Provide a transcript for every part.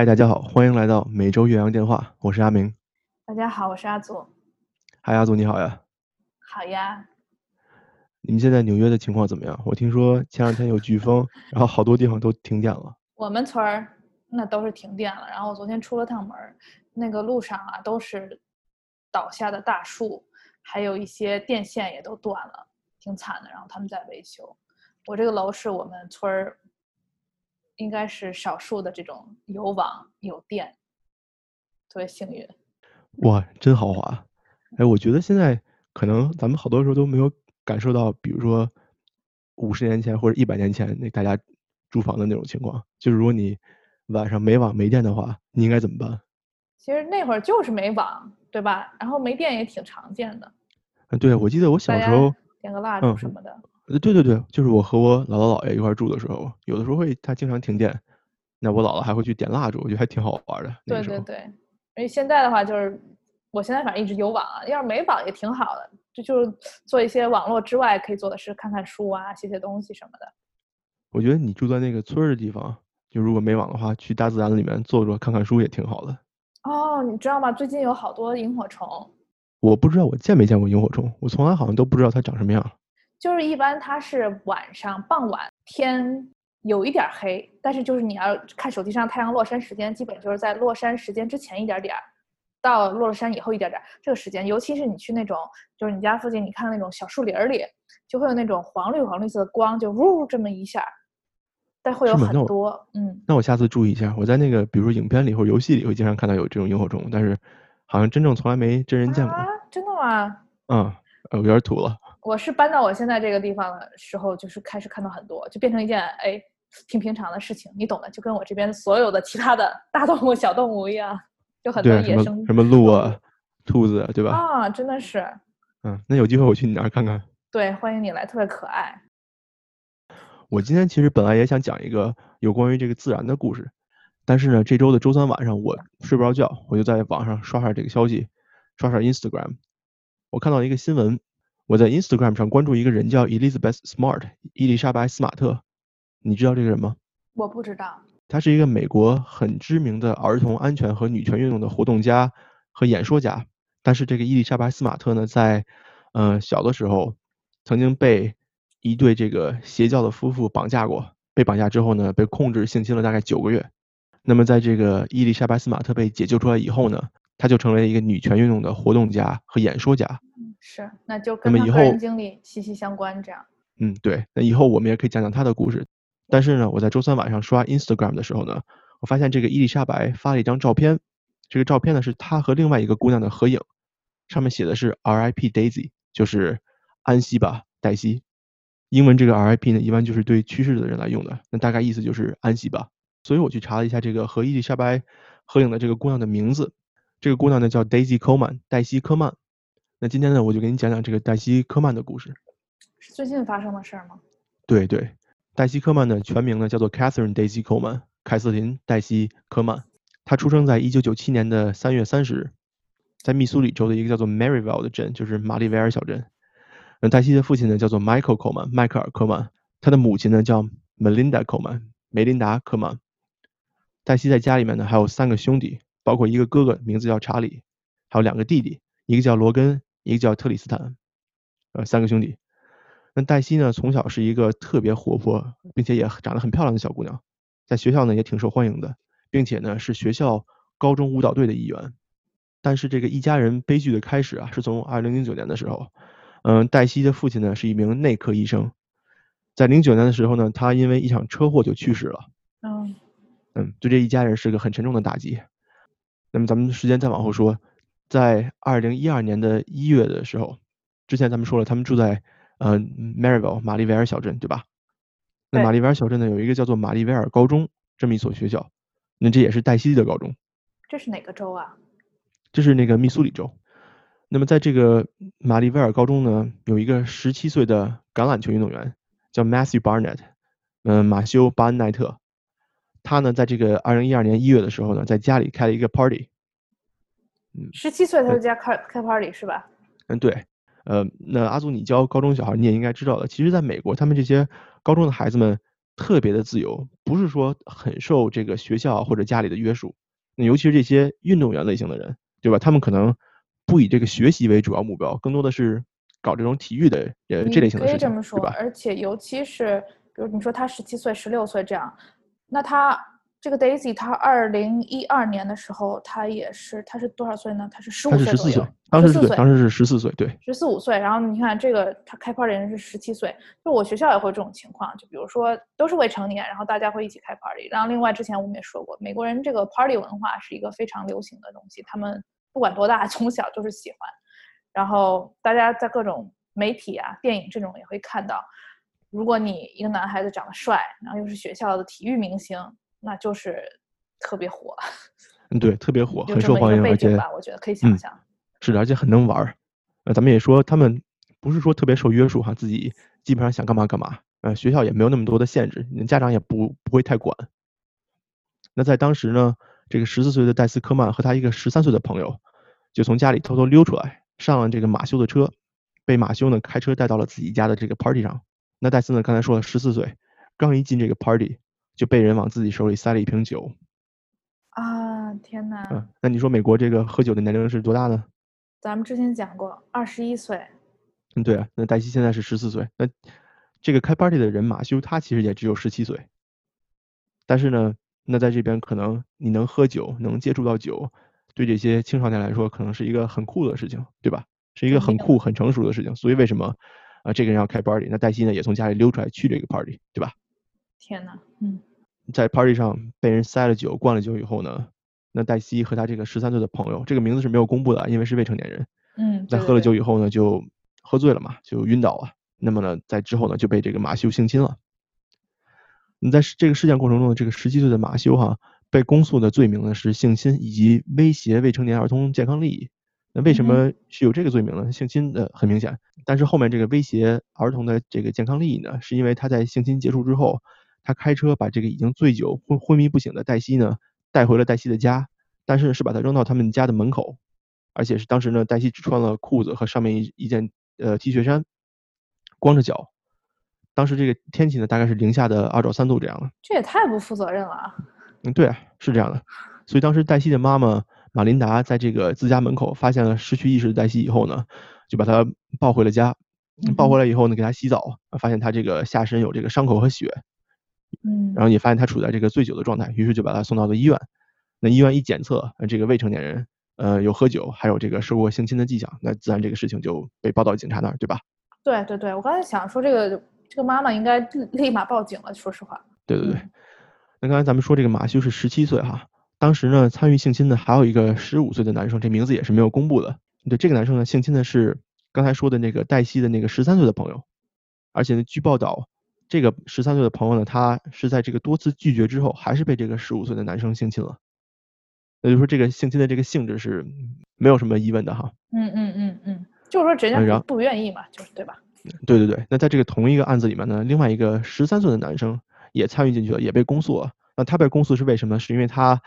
嗨，大家好，欢迎来到每周岳阳电话，我是阿明。大家好，我是阿祖。嗨，阿祖你好呀。好呀。你们现在纽约的情况怎么样？我听说前两天有飓风，然后好多地方都停电了。我们村儿那都是停电了，然后我昨天出了趟门，那个路上啊都是倒下的大树，还有一些电线也都断了，挺惨的。然后他们在维修。我这个楼是我们村儿。应该是少数的这种有网有电，特别幸运。哇，真豪华！哎，我觉得现在可能咱们好多时候都没有感受到，比如说五十年前或者一百年前那大家住房的那种情况。就是如果你晚上没网没电的话，你应该怎么办？其实那会儿就是没网，对吧？然后没电也挺常见的。嗯，对，我记得我小时候点个蜡烛什么的。呃，对对对，就是我和我姥姥姥爷一块住的时候，有的时候会他经常停电，那我姥姥还会去点蜡烛，我觉得还挺好玩的。对对对，而且现在的话，就是我现在反正一直有网啊，要是没网也挺好的，就就是做一些网络之外可以做的事，看看书啊，写写东西什么的。我觉得你住在那个村儿的地方，就如果没网的话，去大自然里面坐坐看看书也挺好的。哦，你知道吗？最近有好多萤火虫。我不知道我见没见过萤火虫，我从来好像都不知道它长什么样。就是一般它是晚上傍晚天有一点黑，但是就是你要看手机上太阳落山时间，基本就是在落山时间之前一点点儿，到落了山以后一点点儿这个时间。尤其是你去那种就是你家附近，你看那种小树林里，就会有那种黄绿黄绿色的光，就呜这么一下，但会有很多。嗯，那我下次注意一下。我在那个比如说影片里或者游戏里会经常看到有这种萤火虫，但是好像真正从来没真人见过。啊真的吗？嗯，我，有点土了。我是搬到我现在这个地方的时候，就是开始看到很多，就变成一件哎挺平常的事情，你懂的，就跟我这边所有的其他的大动物、小动物一样，就很多野生什么鹿啊、兔子，对吧？啊，真的是。嗯，那有机会我去你那儿看看。对，欢迎你来，特别可爱。我今天其实本来也想讲一个有关于这个自然的故事，但是呢，这周的周三晚上我睡不着觉，我就在网上刷刷这个消息，刷刷 Instagram，我看到一个新闻。我在 Instagram 上关注一个人叫 Elizabeth Smart，伊丽莎白·斯马特，你知道这个人吗？我不知道。他是一个美国很知名的儿童安全和女权运动的活动家和演说家。但是这个伊丽莎白·斯马特呢，在呃小的时候曾经被一对这个邪教的夫妇绑架过，被绑架之后呢，被控制性侵了大概九个月。那么在这个伊丽莎白·斯马特被解救出来以后呢，他就成为了一个女权运动的活动家和演说家。是，那就跟他个人经历息息相关，这样。嗯，对，那以后我们也可以讲讲他的故事。但是呢，我在周三晚上刷 Instagram 的时候呢，我发现这个伊丽莎白发了一张照片，这个照片呢是她和另外一个姑娘的合影，上面写的是 R.I.P. Daisy，就是安息吧，黛西。英文这个 R.I.P. 呢，一般就是对去世的人来用的，那大概意思就是安息吧。所以我去查了一下这个和伊丽莎白合影的这个姑娘的名字，这个姑娘呢叫 Daisy Coleman，黛西科曼。那今天呢，我就给你讲讲这个黛西·科曼的故事。是最近发生的事儿吗？对对，黛西·科曼的全名呢叫做 Catherine Daisy Coleman，凯瑟琳·黛西·科曼。她出生在一九九七年的三月三十日，在密苏里州的一个叫做 Maryville 的镇，就是玛丽维尔小镇。那黛西的父亲呢叫做 Michael Coleman，迈克尔·科曼。他的母亲呢叫 Melinda Coleman，梅琳达·科曼。黛西在家里面呢还有三个兄弟，包括一个哥哥，名字叫查理，还有两个弟弟，一个叫罗根。一个叫特里斯坦，呃，三个兄弟。那黛西呢，从小是一个特别活泼，并且也长得很漂亮的小姑娘，在学校呢也挺受欢迎的，并且呢是学校高中舞蹈队的一员。但是这个一家人悲剧的开始啊，是从二零零九年的时候，嗯，黛西的父亲呢是一名内科医生，在零九年的时候呢，他因为一场车祸就去世了。嗯，嗯，对这一家人是个很沉重的打击。那么咱们时间再往后说。在二零一二年的一月的时候，之前咱们说了，他们住在呃 Maryville 玛丽维尔小镇，对吧？那玛丽维尔小镇呢，有一个叫做玛丽维尔高中这么一所学校，那这也是黛西的高中。这是哪个州啊？这是那个密苏里州。那么在这个玛丽维尔高中呢，有一个十七岁的橄榄球运动员叫 Matthew Barnett，嗯，马修·巴恩奈特。他呢，在这个二零一二年一月的时候呢，在家里开了一个 party。十七岁他就家开开 party 是吧？嗯，对，呃，那阿祖，你教高中小孩，你也应该知道的。其实，在美国，他们这些高中的孩子们特别的自由，不是说很受这个学校或者家里的约束。那尤其是这些运动员类型的人，对吧？他们可能不以这个学习为主要目标，更多的是搞这种体育的呃这类型的事情，可以这么说，而且尤其是比如你说他十七岁、十六岁这样，那他。这个 Daisy，她二零一二年的时候，她也是，她是多少岁呢？她是十五岁十四岁，当时是当时是十四岁，对，十四五岁。然后你看这个，她开 party 人是十七岁，就我学校也会这种情况，就比如说都是未成年，然后大家会一起开 party。然后另外之前我们也说过，美国人这个 party 文化是一个非常流行的东西，他们不管多大，从小就是喜欢。然后大家在各种媒体啊、电影这种也会看到，如果你一个男孩子长得帅，然后又是学校的体育明星。那就是特别火，嗯，对，特别火，很受欢迎，而且我觉得可以想象，是的，而且很能玩儿。呃，咱们也说他们不是说特别受约束哈，自己基本上想干嘛干嘛。呃，学校也没有那么多的限制，家长也不不会太管。那在当时呢，这个十四岁的戴斯科曼和他一个十三岁的朋友，就从家里偷偷溜出来，上了这个马修的车，被马修呢开车带到了自己家的这个 party 上。那戴斯呢刚才说了十四岁，刚一进这个 party。就被人往自己手里塞了一瓶酒，啊天哪！嗯，那你说美国这个喝酒的年龄是多大呢？咱们之前讲过，二十一岁。嗯，对啊，那黛西现在是十四岁。那这个开 party 的人马修，他其实也只有十七岁。但是呢，那在这边可能你能喝酒，能接触到酒，对这些青少年来说，可能是一个很酷的事情，对吧？是一个很酷、很成熟的事情。所以为什么啊，这个人要开 party？那黛西呢，也从家里溜出来去这个 party，对吧？天哪，嗯。在 party 上被人塞了酒、灌了酒以后呢，那黛西和他这个十三岁的朋友，这个名字是没有公布的，因为是未成年人。嗯。在喝了酒以后呢，就喝醉了嘛，就晕倒了。那么呢，在之后呢，就被这个马修性侵了。你在这个事件过程中呢，这个十七岁的马修哈被公诉的罪名呢是性侵以及威胁未成年儿童健康利益。那为什么是有这个罪名呢？性侵的很明显，但是后面这个威胁儿童的这个健康利益呢，是因为他在性侵结束之后。他开车把这个已经醉酒、昏昏迷不醒的黛西呢带回了黛西的家，但是是把他扔到他们家的门口，而且是当时呢，黛西只穿了裤子和上面一一件呃 T 恤衫，光着脚。当时这个天气呢大概是零下的二到三度这样的。这也太不负责任了。嗯，对，是这样的。所以当时黛西的妈妈马琳达在这个自家门口发现了失去意识的黛西以后呢，就把她抱回了家。抱回来以后呢，给她洗澡，发现她这个下身有这个伤口和血。嗯，然后也发现他处在这个醉酒的状态，于是就把他送到了医院。那医院一检测，这个未成年人，呃，有喝酒，还有这个受过性侵的迹象，那自然这个事情就被报到警察那儿，对吧？对对对，我刚才想说这个这个妈妈应该立马报警了，说实话。对对对，那刚才咱们说这个马修是十七岁哈，当时呢参与性侵的还有一个十五岁的男生，这名字也是没有公布的。对，这个男生呢性侵的是刚才说的那个黛西的那个十三岁的朋友，而且呢据报道。这个十三岁的朋友呢，他是在这个多次拒绝之后，还是被这个十五岁的男生性侵了。那就是说这个性侵的这个性质是没有什么疑问的哈。嗯嗯嗯嗯，就是说人家不愿意嘛，就是对吧？对对对。那在这个同一个案子里面呢，另外一个十三岁的男生也参与进去了，也被公诉了。那他被公诉是为什么？是因为他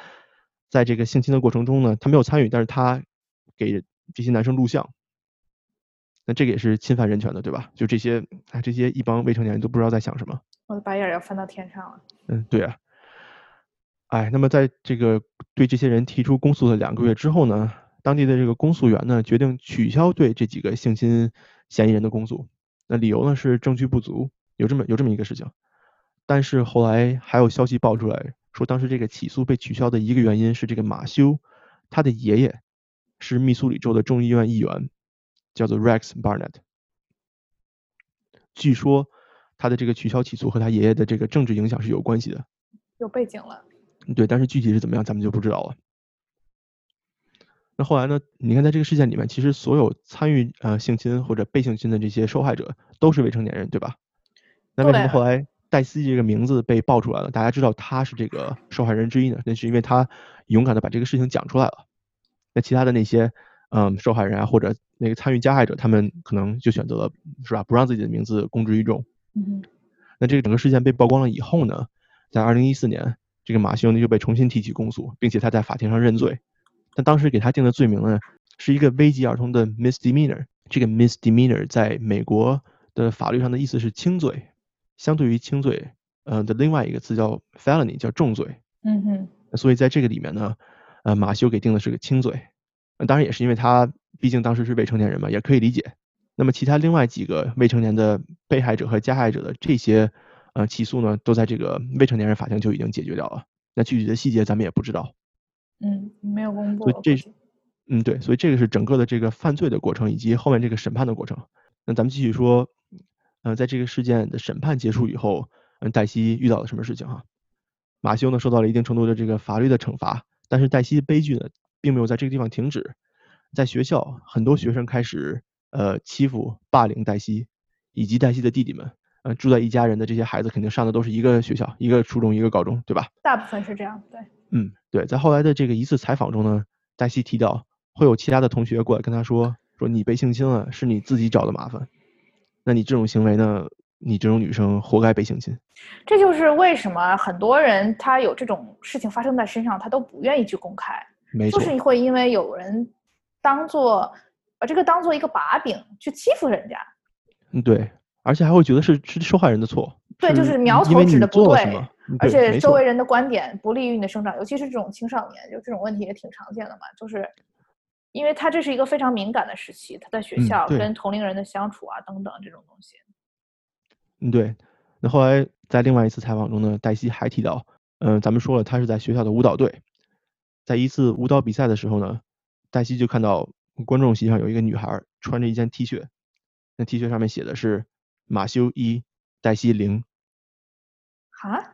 在这个性侵的过程中呢，他没有参与，但是他给这些男生录像。那这个也是侵犯人权的，对吧？就这些，啊，这些一帮未成年人都不知道在想什么。我的白眼要翻到天上了。嗯，对啊。哎，那么在这个对这些人提出公诉的两个月之后呢，当地的这个公诉员呢决定取消对这几个性侵嫌疑人的公诉。那理由呢是证据不足，有这么有这么一个事情。但是后来还有消息爆出来说，当时这个起诉被取消的一个原因是这个马修，他的爷爷是密苏里州的众议院议员。叫做 Rex Barnett，据说他的这个取消起诉和他爷爷的这个政治影响是有关系的，有背景了。对，但是具体是怎么样，咱们就不知道了。那后来呢？你看，在这个事件里面，其实所有参与呃性侵或者被性侵的这些受害者都是未成年人，对吧？那为什么后来戴斯这个名字被爆出来了？大家知道他是这个受害人之一呢？那是因为他勇敢的把这个事情讲出来了。那其他的那些。嗯，受害人啊，或者那个参与加害者，他们可能就选择了，是吧？不让自己的名字公之于众。嗯。那这个整个事件被曝光了以后呢，在二零一四年，这个马修呢就被重新提起公诉，并且他在法庭上认罪。但当时给他定的罪名呢，是一个危及儿童的 misdemeanor。这个 misdemeanor 在美国的法律上的意思是轻罪，相对于轻罪，呃的另外一个词叫 felony，叫重罪。嗯哼，所以在这个里面呢，呃，马修给定的是个轻罪。当然也是因为他毕竟当时是未成年人嘛，也可以理解。那么其他另外几个未成年的被害者和加害者的这些呃起诉呢，都在这个未成年人法庭就已经解决掉了。那具体的细节咱们也不知道。嗯，没有公布。所以这是，嗯对，所以这个是整个的这个犯罪的过程以及后面这个审判的过程。那咱们继续说，呃，在这个事件的审判结束以后，嗯，黛西遇到了什么事情哈？马修呢受到了一定程度的这个法律的惩罚，但是黛西的悲剧呢并没有在这个地方停止，在学校很多学生开始呃欺负霸凌黛西以及黛西的弟弟们，呃住在一家人的这些孩子肯定上的都是一个学校，一个初中一个高中，对吧？大部分是这样，对。嗯，对，在后来的这个一次采访中呢，黛西提到会有其他的同学过来跟他说说你被性侵了是你自己找的麻烦，那你这种行为呢？你这种女生活该被性侵，这就是为什么很多人他有这种事情发生在身上，他都不愿意去公开，没错，就是会因为有人当做把这个当做一个把柄去欺负人家。嗯，对，而且还会觉得是是受害人的错，对，就是苗头指的不对，而且周围人的观点不利于你的生长，尤其是这种青少年，就这种问题也挺常见的嘛，就是因为他这是一个非常敏感的时期，他在学校跟同龄人的相处啊等等这种东西。嗯，对。那后来在另外一次采访中呢，黛西还提到，嗯，咱们说了，他是在学校的舞蹈队，在一次舞蹈比赛的时候呢，黛西就看到观众席上有一个女孩穿着一件 T 恤，那 T 恤上面写的是马修一，黛西零。啊？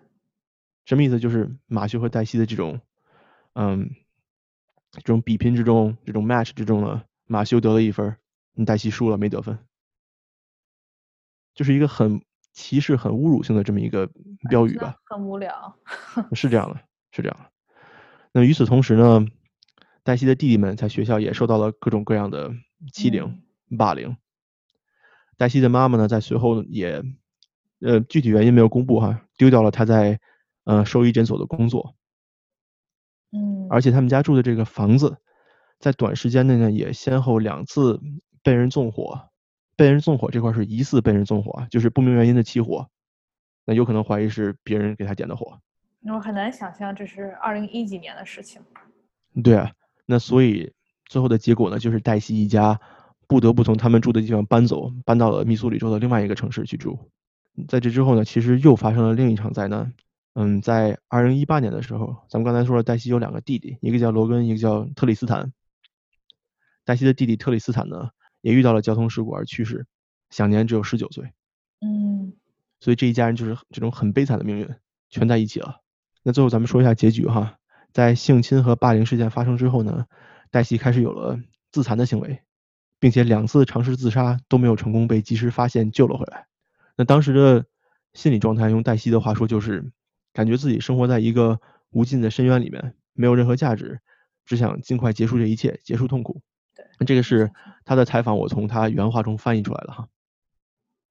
什么意思？就是马修和黛西的这种，嗯，这种比拼之中，这种 match 之中呢，马修得了一分，黛西输了，没得分，就是一个很。歧视很侮辱性的这么一个标语吧，很无聊，是这样的，是这样的。那与此同时呢，黛西的弟弟们在学校也受到了各种各样的欺凌、霸凌。黛西的妈妈呢，在随后也，呃，具体原因没有公布哈，丢掉了她在呃兽医诊所的工作。嗯，而且他们家住的这个房子，在短时间内呢，也先后两次被人纵火。被人纵火这块是疑似被人纵火，就是不明原因的起火，那有可能怀疑是别人给他点的火。我很难想象这是二零一几年的事情。对啊，那所以最后的结果呢，就是黛西一家不得不从他们住的地方搬走，搬到了密苏里州的另外一个城市去住。在这之后呢，其实又发生了另一场灾难。嗯，在二零一八年的时候，咱们刚才说了，黛西有两个弟弟，一个叫罗根，一个叫特里斯坦。黛西的弟弟特里斯坦呢？也遇到了交通事故而去世，享年只有十九岁。嗯，所以这一家人就是这种很悲惨的命运，全在一起了。那最后咱们说一下结局哈，在性侵和霸凌事件发生之后呢，黛西开始有了自残的行为，并且两次尝试自杀都没有成功被及时发现救了回来。那当时的心理状态，用黛西的话说就是感觉自己生活在一个无尽的深渊里面，没有任何价值，只想尽快结束这一切，结束痛苦。那这个是他的采访，我从他原话中翻译出来的哈。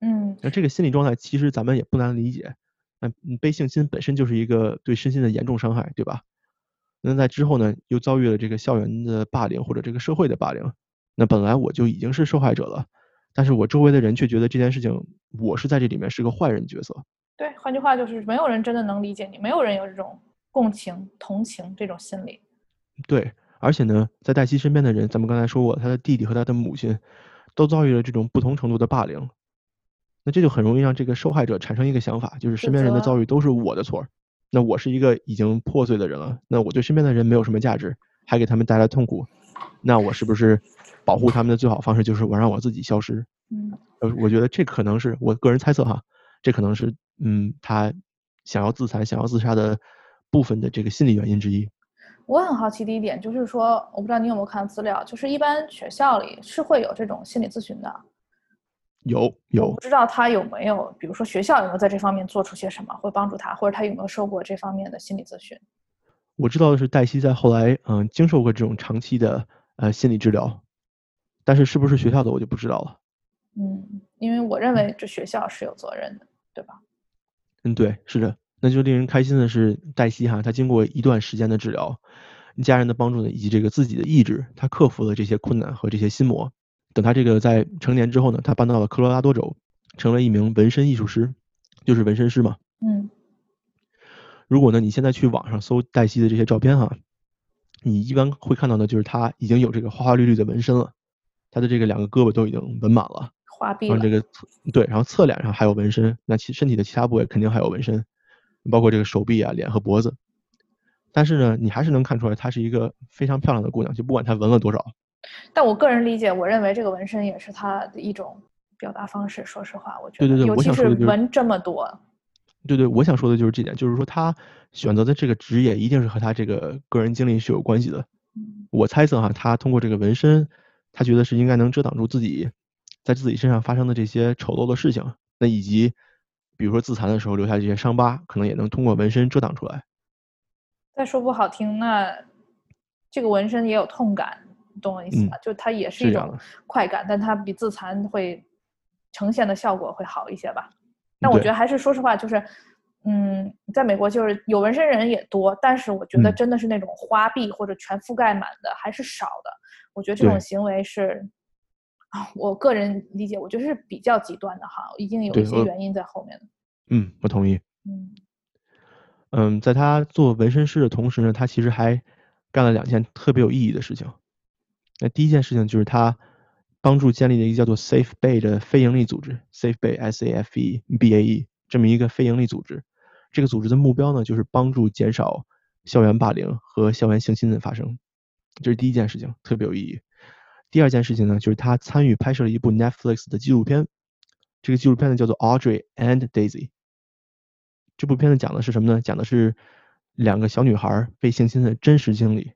嗯，那这个心理状态其实咱们也不难理解。那被性侵本身就是一个对身心的严重伤害，对吧？那在之后呢，又遭遇了这个校园的霸凌或者这个社会的霸凌。那本来我就已经是受害者了，但是我周围的人却觉得这件事情我是在这里面是个坏人角色。对，换句话就是没有人真的能理解你，没有人有这种共情、同情这种心理。对。而且呢，在黛西身边的人，咱们刚才说过，他的弟弟和他的母亲都遭遇了这种不同程度的霸凌，那这就很容易让这个受害者产生一个想法，就是身边人的遭遇都是我的错，那我是一个已经破碎的人了，那我对身边的人没有什么价值，还给他们带来痛苦，那我是不是保护他们的最好方式就是我让我自己消失？嗯，呃，我觉得这可能是我个人猜测哈，这可能是嗯他想要自残、想要自杀的部分的这个心理原因之一。我很好奇的一点就是说，我不知道你有没有看资料，就是一般学校里是会有这种心理咨询的。有有，不知道他有没有，比如说学校有没有在这方面做出些什么，会帮助他，或者他有没有受过这方面的心理咨询？我知道的是，黛西在后来嗯经受过这种长期的呃心理治疗，但是是不是学校的我就不知道了。嗯，因为我认为这学校是有责任的，对吧？嗯，对，是的。那就令人开心的是，黛西哈，她经过一段时间的治疗，家人的帮助呢，以及这个自己的意志，她克服了这些困难和这些心魔。等他这个在成年之后呢，他搬到了科罗拉多州，成为一名纹身艺术师，就是纹身师嘛。嗯。如果呢你现在去网上搜黛西的这些照片哈，你一般会看到的就是她已经有这个花花绿绿的纹身了，她的这个两个胳膊都已经纹满了，花臂然后这个对，然后侧脸上还有纹身，那其身体的其他部位肯定还有纹身，包括这个手臂啊、脸和脖子。但是呢，你还是能看出来她是一个非常漂亮的姑娘，就不管她纹了多少。但我个人理解，我认为这个纹身也是他的一种表达方式。说实话，我觉得，对对对尤其是纹这么多，对对，我想说的就是这点，就是说他选择的这个职业一定是和他这个个人经历是有关系的。嗯我猜测哈，他通过这个纹身，他觉得是应该能遮挡住自己在自己身上发生的这些丑陋的事情，那以及比如说自残的时候留下这些伤疤，可能也能通过纹身遮挡出来。再说不好听，那这个纹身也有痛感，你懂我意思吧？就它也是一种快感，但它比自残会呈现的效果会好一些吧。但我觉得还是说实话，就是，嗯，在美国就是有纹身人也多，但是我觉得嗯真的是那种花臂或者全覆盖满的还是少的。我觉得这种行为是，啊，我个人理解，我觉得是比较极端的哈，一定有一些原因在后面的。嗯，我同意。嗯嗯，在他做纹身师的同时呢，他其实还干了两件特别有意义的事情。那第一件事情就是他帮助建立了一个叫做 Safe Bay 的非营利组织，Safe Bay S A F E B A E 这么一个非营利组织。这个组织的目标呢，就是帮助减少校园霸凌和校园性侵的发生。这是第一件事情，特别有意义。第二件事情呢，就是他参与拍摄了一部 Netflix 的纪录片，这个纪录片呢叫做 Audrey and Daisy。这部片子讲的是什么呢？讲的是两个小女孩被性侵的真实经历。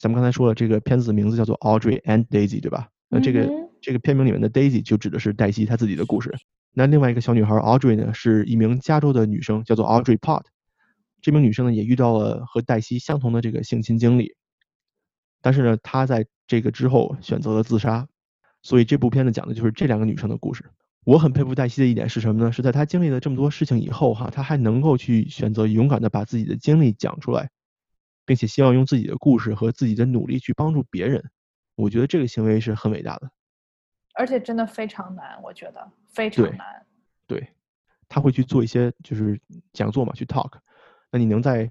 咱们刚才说了，这个片子的名字叫做 Audrey and Daisy，对吧？那这个、嗯这个片名里面的 Daisy 就指的是黛西她自己的故事。那另外一个小女孩 Audrey 呢，是一名加州的女生，叫做 Audrey Pot。这名女生呢，也遇到了和黛西相同的这个性侵经历，但是呢，她在这个之后选择了自杀。所以这部片子讲的就是这两个女生的故事。我很佩服黛西的一点是什么呢？是在她经历了这么多事情以后，哈，她还能够去选择勇敢的把自己的经历讲出来，并且希望用自己的故事和自己的努力去帮助别人。我觉得这个行为是很伟大的。而且真的非常难，我觉得非常难。对，他会去做一些就是讲座嘛，去 talk。那你能在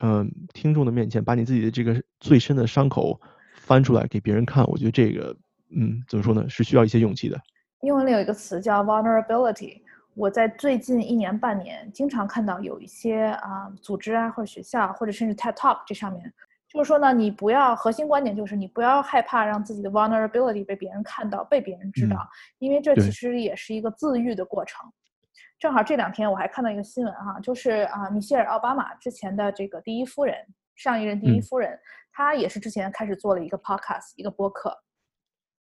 嗯、听众的面前把你自己的这个最深的伤口翻出来给别人看，我觉得这个嗯怎么说呢，是需要一些勇气的。英文里有一个词叫 vulnerability。我在最近一年半年，经常看到有一些啊、组织啊，或者学校，或者甚至 TED Talk 这上面，就是说呢，你不要核心观点就是你不要害怕让自己的 vulnerability 被别人看到，被别人知道，嗯因为这其实也是一个自愈的过程。正好这两天我还看到一个新闻哈，就是啊，米歇尔奥巴马之前的这个第一夫人，上一任第一嗯夫人，她也是之前开始做了一个 podcast 一个播客，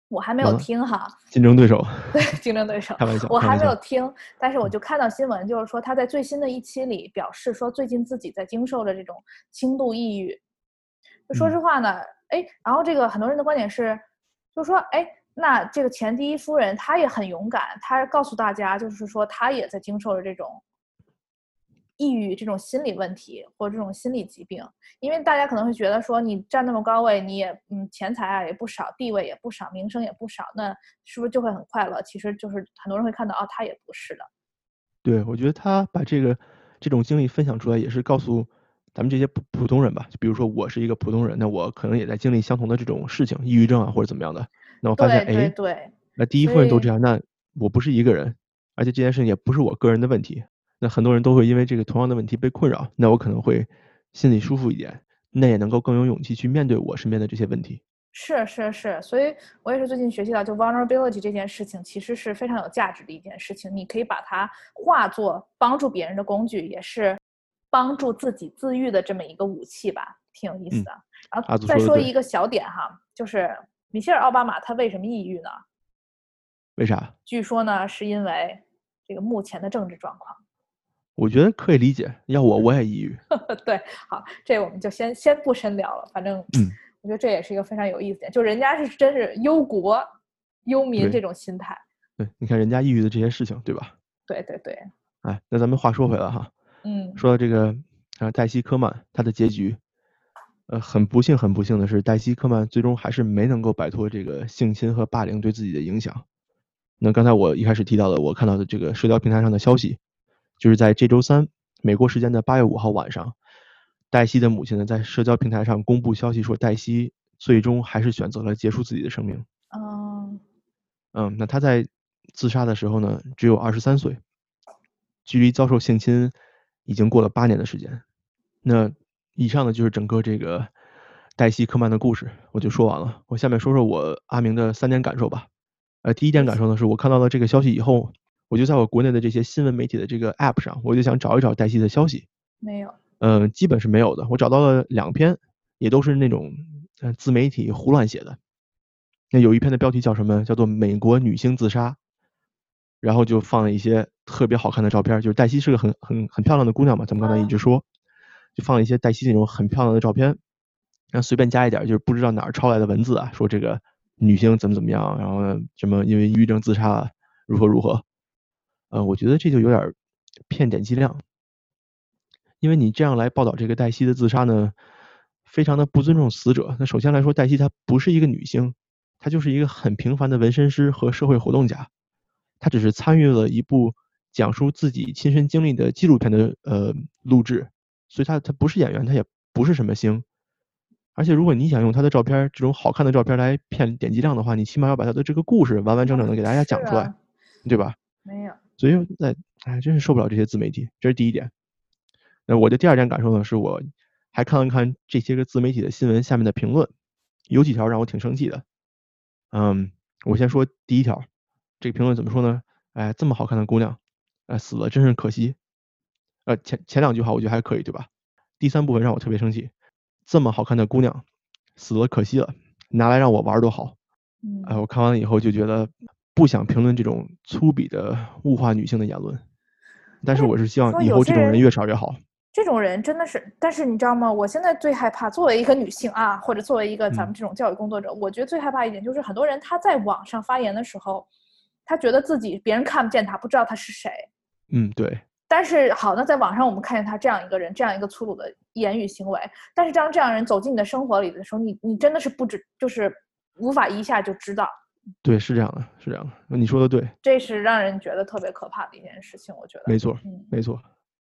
我还没有听哈，竞争对手，对竞争对手开玩笑，我还没有听，但是我就看到新闻，就是说他在最新的一期里表示说，最近自己在经受着这种轻度抑郁。就说嗯实话呢，哎，然后这个很多人的观点是，就是说，哎，那这个前第一夫人她也很勇敢，她告诉大家，就是说她也在经受着这种抑郁这种心理问题或者这种心理疾病。因为大家可能会觉得说，你站那么高位，你也嗯钱财啊也不少，地位也不少，名声也不少，那是不是就会很快乐？其实就是很多人会看到，哦，他也不是的。对我觉得他把这个这种经历分享出来，也是告诉咱们这些普普通人吧。就比如说我是一个普通人，那我可能也在经历相同的这种事情，抑郁症啊或者怎么样的。那我发现，哎，对，那第一夫人都这样，那我不是一个人，而且这件事情也不是我个人的问题。那很多人都会因为这个同样的问题被困扰，那我可能会心里舒服一点，那也能够更有勇气去面对我身边的这些问题。是是是，所以我也是最近学习到，就 vulnerability 这件事情其实是非常有价值的一件事情。你可以把它化作帮助别人的工具，也是帮助自己自愈的这么一个武器吧，挺有意思嗯的。然后再说一个小点哈，就是米歇尔奥巴马他为什么抑郁呢？为啥？据说呢，是因为这个目前的政治状况。我觉得可以理解，要我我也抑郁。对，好，这我们就先先不深聊了。反正，嗯，我觉得这也是一个非常有意思的点，就人家是真是忧国忧民这种心态。对，你看人家抑郁的这些事情，对吧？对对对，哎，那咱们话说回来哈，嗯，说到这个啊，黛西科曼她的结局，呃，很不幸，很不幸的是，黛西科曼最终还是没能够摆脱这个性侵和霸凌对自己的影响。那刚才我一开始提到的，我看到的这个社交平台上的消息，就是在这周三，美国时间的八月五号晚上，黛西的母亲呢在社交平台上公布消息说，黛西最终还是选择了结束自己的生命。嗯嗯，那她在自杀的时候呢，只有二十三岁，距离遭受性侵已经过了八年的时间。那以上呢就是整个这个黛西·科曼的故事，我就说完了。我下面说说我阿明的三点感受吧。呃，第一点感受呢，是我看到了这个消息以后，我就在我国内的这些新闻媒体的这个 App 上，我就想找一找黛西的消息。没有。嗯，基本是没有的。我找到了两篇，也都是那种呃自媒体胡乱写的。那有一篇的标题叫什么？叫做“美国女星自杀”，然后就放了一些特别好看的照片，就是黛西是个很很很漂亮的姑娘嘛，咱们刚才一直说，就放了一些黛西那种很漂亮的照片，然后随便加一点，就是不知道哪儿抄来的文字啊，说这个女星怎么怎么样，然后呢什么因为抑郁症自杀了，如何如何。呃，我觉得这就有点骗点击量，因为你这样来报道这个黛西的自杀呢，非常的不尊重死者。那首先来说，黛西她不是一个女星。她就是一个很平凡的纹身师和社会活动家，她只是参与了一部讲述自己亲身经历的纪录片的呃录制，所以她她不是演员，她也不是什么星。而且如果你想用他的照片这种好看的照片来骗点击量的话，你起码要把他的这个故事完完整整的给大家讲出来，对吧？没有。所以那哎，真是受不了这些自媒体，这是第一点。那我的第二点感受呢，是我还看了看这些个自媒体的新闻下面的评论，有几条让我挺生气的。嗯，我先说第一条，这个评论怎么说呢？哎，这么好看的姑娘，哎，死了真是可惜。呃，前前两句话我觉得还可以，对吧？第三部分让我特别生气，这么好看的姑娘死了可惜了，拿来让我玩多好。哎，我看完了以后就觉得不想评论这种粗鄙的物化女性的言论，但是我是希望以后这种人越少越好。这种人真的是，但是你知道吗？我现在最害怕，作为一个女性啊，或者作为一个咱们这种教育工作者，我觉得最害怕一点就是很多人他在网上发言的时候，他觉得自己别人看不见他，不知道他是谁。嗯，对。但是好，那在网上我们看见他这样一个人，这样一个粗鲁的言语行为，但是当这样人走进你的生活里的时候，你你真的是不知，就是无法一下就知道。对，是这样的，是这样的。你说的对。这是让人觉得特别可怕的一件事情，我觉得。没错，没错。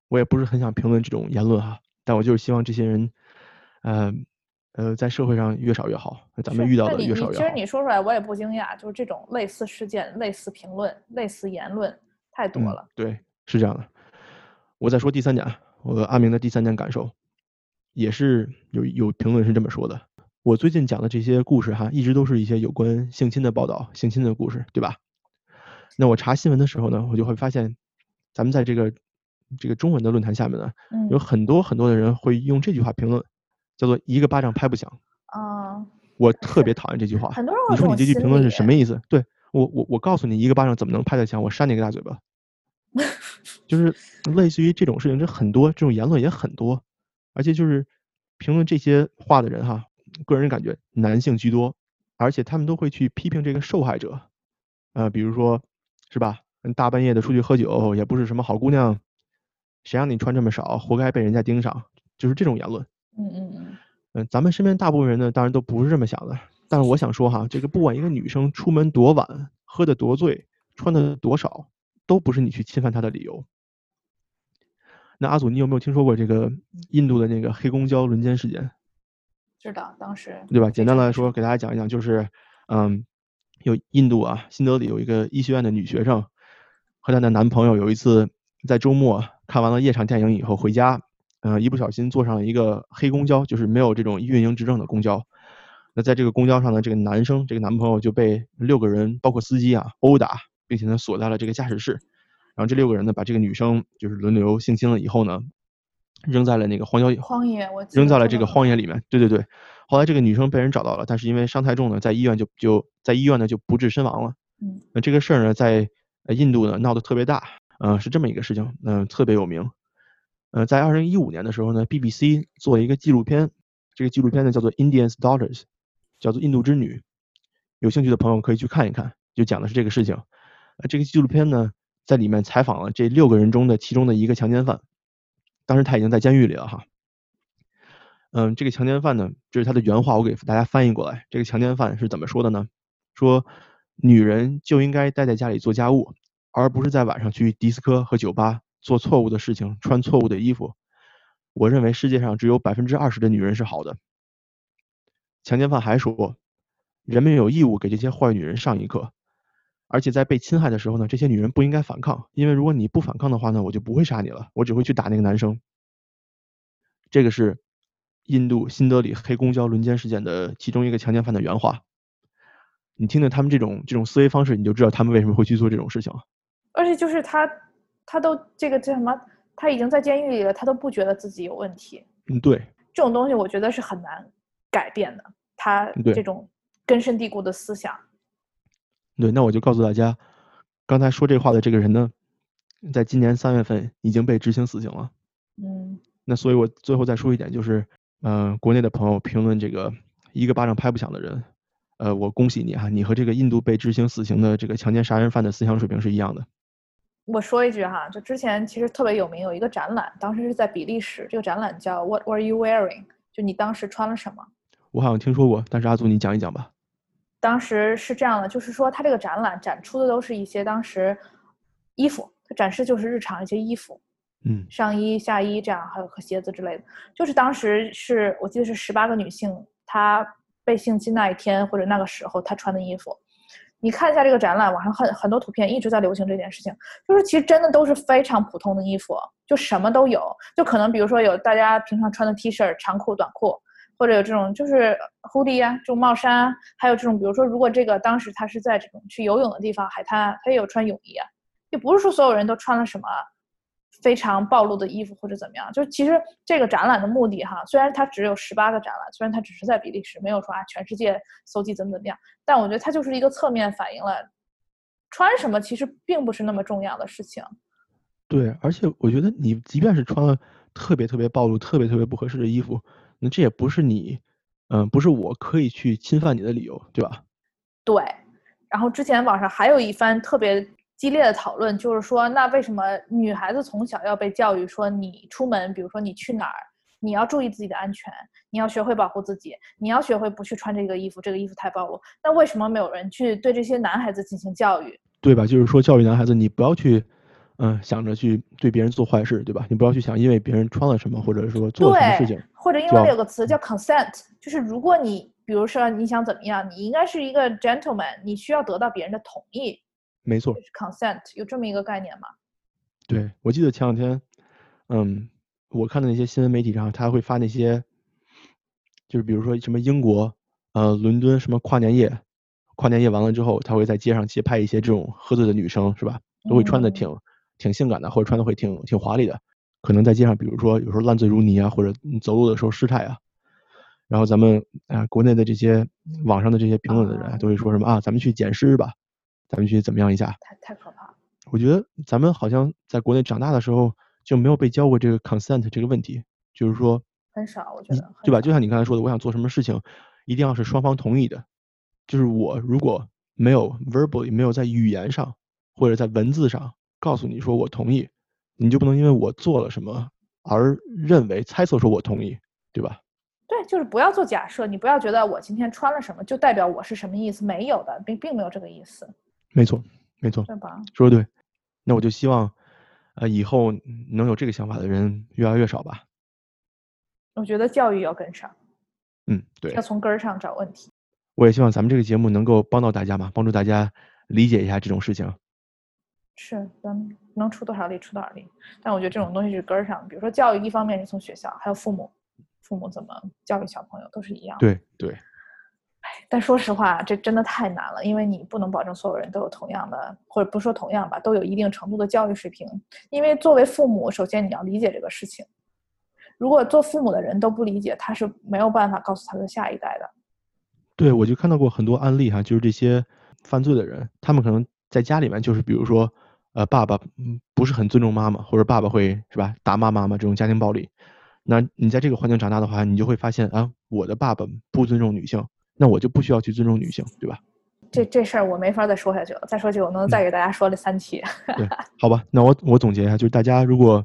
我也不是很想评论这种言论哈，但我就是希望这些人，呃，呃，在社会上越少越好，咱们遇到的越少越好。其实你说出来我也不惊讶，就是这种类似事件、类似评论、类似言论太多了。对，是这样的。我再说第三点，我阿明的第三点感受，也是有有评论是这么说的。我最近讲的这些故事哈，一直都是一些有关性侵的报道、性侵的故事，对吧？那我查新闻的时候呢，我就会发现，咱们在这个。这个中文的论坛下面呢，有很多很多的人会用这句话评论，叫做“一个巴掌拍不响”。啊，我特别讨厌这句话。很多人你说你这句评论是什么意思？对我我我告诉你，一个巴掌怎么能拍得响？我扇你个大嘴巴。就是类似于这种事情，这很多这种言论也很多，而且就是评论这些话的人哈，个人感觉男性居多，而且他们都会去批评这个受害者，呃，比如说是吧，大半夜的出去喝酒，也不是什么好姑娘。谁让你穿这么少，活该被人家盯上，就是这种言论。嗯嗯嗯。嗯，咱们身边大部分人呢，当然都不是这么想的。但是我想说哈，这个不管一个女生出门多晚，喝的多醉，穿的多少，都不是你去侵犯她的理由。那阿祖，你有没有听说过这个印度的那个黑公交轮奸事件？知道，当时。对吧？简单来说，给大家讲一讲，就是，嗯，有印度啊，新德里有一个医学院的女学生，和她的男朋友有一次在周末。看完了夜场电影以后回家，呃，一不小心坐上了一个黑公交，就是没有这种运营执证的公交。那在这个公交上呢，这个男生，这个男朋友就被六个人，包括司机啊，殴打，并且呢锁在了这个驾驶室。然后这六个人呢，把这个女生就是轮流性侵了以后呢，扔在了那个荒郊荒野，我扔在了这个荒野里面。对对对。后来这个女生被人找到了，但是因为伤太重呢，在医院就就在医院呢就不治身亡了。嗯。那这个事儿呢，在印度呢闹得特别大。嗯，是这么一个事情，嗯，特别有名。呃，在二零一五年的时候呢，BBC 做了一个纪录片，这个纪录片呢叫做《Indian's Daughters》，叫做《印度之女》。有兴趣的朋友可以去看一看，就讲的是这个事情。呃，这个纪录片呢，在里面采访了这六个人中的其中的一个强奸犯，当时他已经在监狱里了哈。嗯，这个强奸犯呢，这是他的原话，我给大家翻译过来。这个强奸犯是怎么说的呢？说女人就应该待在家里做家务。而不是在晚上去迪斯科和酒吧做错误的事情，穿错误的衣服。我认为世界上只有百分之二十的女人是好的。强奸犯还说，人们有义务给这些坏女人上一课，而且在被侵害的时候呢，这些女人不应该反抗，因为如果你不反抗的话呢，我就不会杀你了，我只会去打那个男生。这个是印度新德里黑公交轮奸事件的其中一个强奸犯的原话。你听听他们这种这种思维方式，你就知道他们为什么会去做这种事情了。而且就是他，他都这个叫什么？他已经在监狱里了，他都不觉得自己有问题。嗯，对，这种东西我觉得是很难改变的。他这种根深蒂固的思想。对，那我就告诉大家，刚才说这话的这个人呢，在今年三月份已经被执行死刑了。嗯。那所以，我最后再说一点，就是，嗯，国内的朋友评论这个一个巴掌拍不响的人，呃，我恭喜你哈，你和这个印度被执行死刑的这个强奸杀人犯的思想水平是一样的。我说一句哈，就之前其实特别有名，有一个展览，当时是在比利时，这个展览叫 What were you wearing？就你当时穿了什么？我好像听说过，但是阿祖你讲一讲吧。当时是这样的，就是说他这个展览展出的都是一些当时衣服，他展示就是日常一些衣服，嗯，上衣、下衣这样，还有和鞋子之类的。就是当时是我记得是十八个女性，她被性侵那一天或者那个时候她穿的衣服。你看一下这个展览，网上很很多图片一直在流行这件事情，就是其实真的都是非常普通的衣服，就什么都有，就可能比如说有大家平常穿的 T 恤、长裤、短裤，或者有这种就是 hoodie 啊，这种帽衫，还有这种比如说如果这个当时他是在这种去游泳的地方海滩，他也有穿泳衣啊，也不是说所有人都穿了什么。非常暴露的衣服或者怎么样，就其实这个展览的目的哈，虽然它只有十八个展览，虽然它只是在比利时，没有说啊全世界搜集怎么怎么样，但我觉得它就是一个侧面反映了穿什么其实并不是那么重要的事情。对，而且我觉得你即便是穿了特别特别暴露、特别特别不合适的衣服，那这也不是你，嗯，不是我可以去侵犯你的理由，对吧？对。然后之前网上还有一番特别。激烈的讨论就是说，那为什么女孩子从小要被教育说，你出门，比如说你去哪儿，你要注意自己的安全，你要学会保护自己，你要学会不去穿这个衣服，这个衣服太暴露。那为什么没有人去对这些男孩子进行教育？对吧？就是说教育男孩子，你不要去，嗯，想着去对别人做坏事，对吧？你不要去想，因为别人穿了什么，或者说做了什么事情，或者英文里有个词叫 consent，就是如果你比如说你想怎么样，你应该是一个 gentleman，你需要得到别人的同意。没错，consent 有这么一个概念吗？对，我记得前两天，嗯，我看的那些新闻媒体上，他会发那些，就是比如说什么英国，呃，伦敦什么跨年夜，跨年夜完了之后，他会在街上街拍一些这种喝醉的女生，是吧？都会穿的挺挺性感的，或者穿的会挺挺华丽的，可能在街上，比如说有时候烂醉如泥啊，或者走路的时候失态啊，然后咱们啊，国内的这些网上的这些评论的人都会说什么啊，咱们去捡尸吧。咱们去怎么样一下？太太可怕了！我觉得咱们好像在国内长大的时候就没有被教过这个 consent 这个问题，就是说很少，我觉得对吧？就像你刚才说的，我想做什么事情，一定要是双方同意的。就是我如果没有 verbally 没有在语言上或者在文字上告诉你说我同意，你就不能因为我做了什么而认为猜测说我同意，对吧？对，就是不要做假设，你不要觉得我今天穿了什么就代表我是什么意思，没有的，并并没有这个意思。没错，没错，对吧？说的对，那我就希望，呃，以后能有这个想法的人越来越少吧。我觉得教育要跟上，嗯，对，要从根儿上找问题。我也希望咱们这个节目能够帮到大家嘛，帮助大家理解一下这种事情。是，咱们能出多少力出多少力。但我觉得这种东西是根儿上，比如说教育，一方面是从学校，还有父母，父母怎么教育小朋友都是一样。对对。但说实话，这真的太难了，因为你不能保证所有人都有同样的，或者不说同样吧，都有一定程度的教育水平。因为作为父母，首先你要理解这个事情。如果做父母的人都不理解，他是没有办法告诉他的下一代的。对，我就看到过很多案例哈，就是这些犯罪的人，他们可能在家里面就是，比如说，呃，爸爸不是很尊重妈妈，或者爸爸会是吧打骂妈妈这种家庭暴力。那你在这个环境长大的话，你就会发现啊，我的爸爸不尊重女性。那我就不需要去尊重女性，对吧？这这事儿我没法再说下去了，再说去我能再给大家说这三期。对，好吧，那我我总结一下，就是大家如果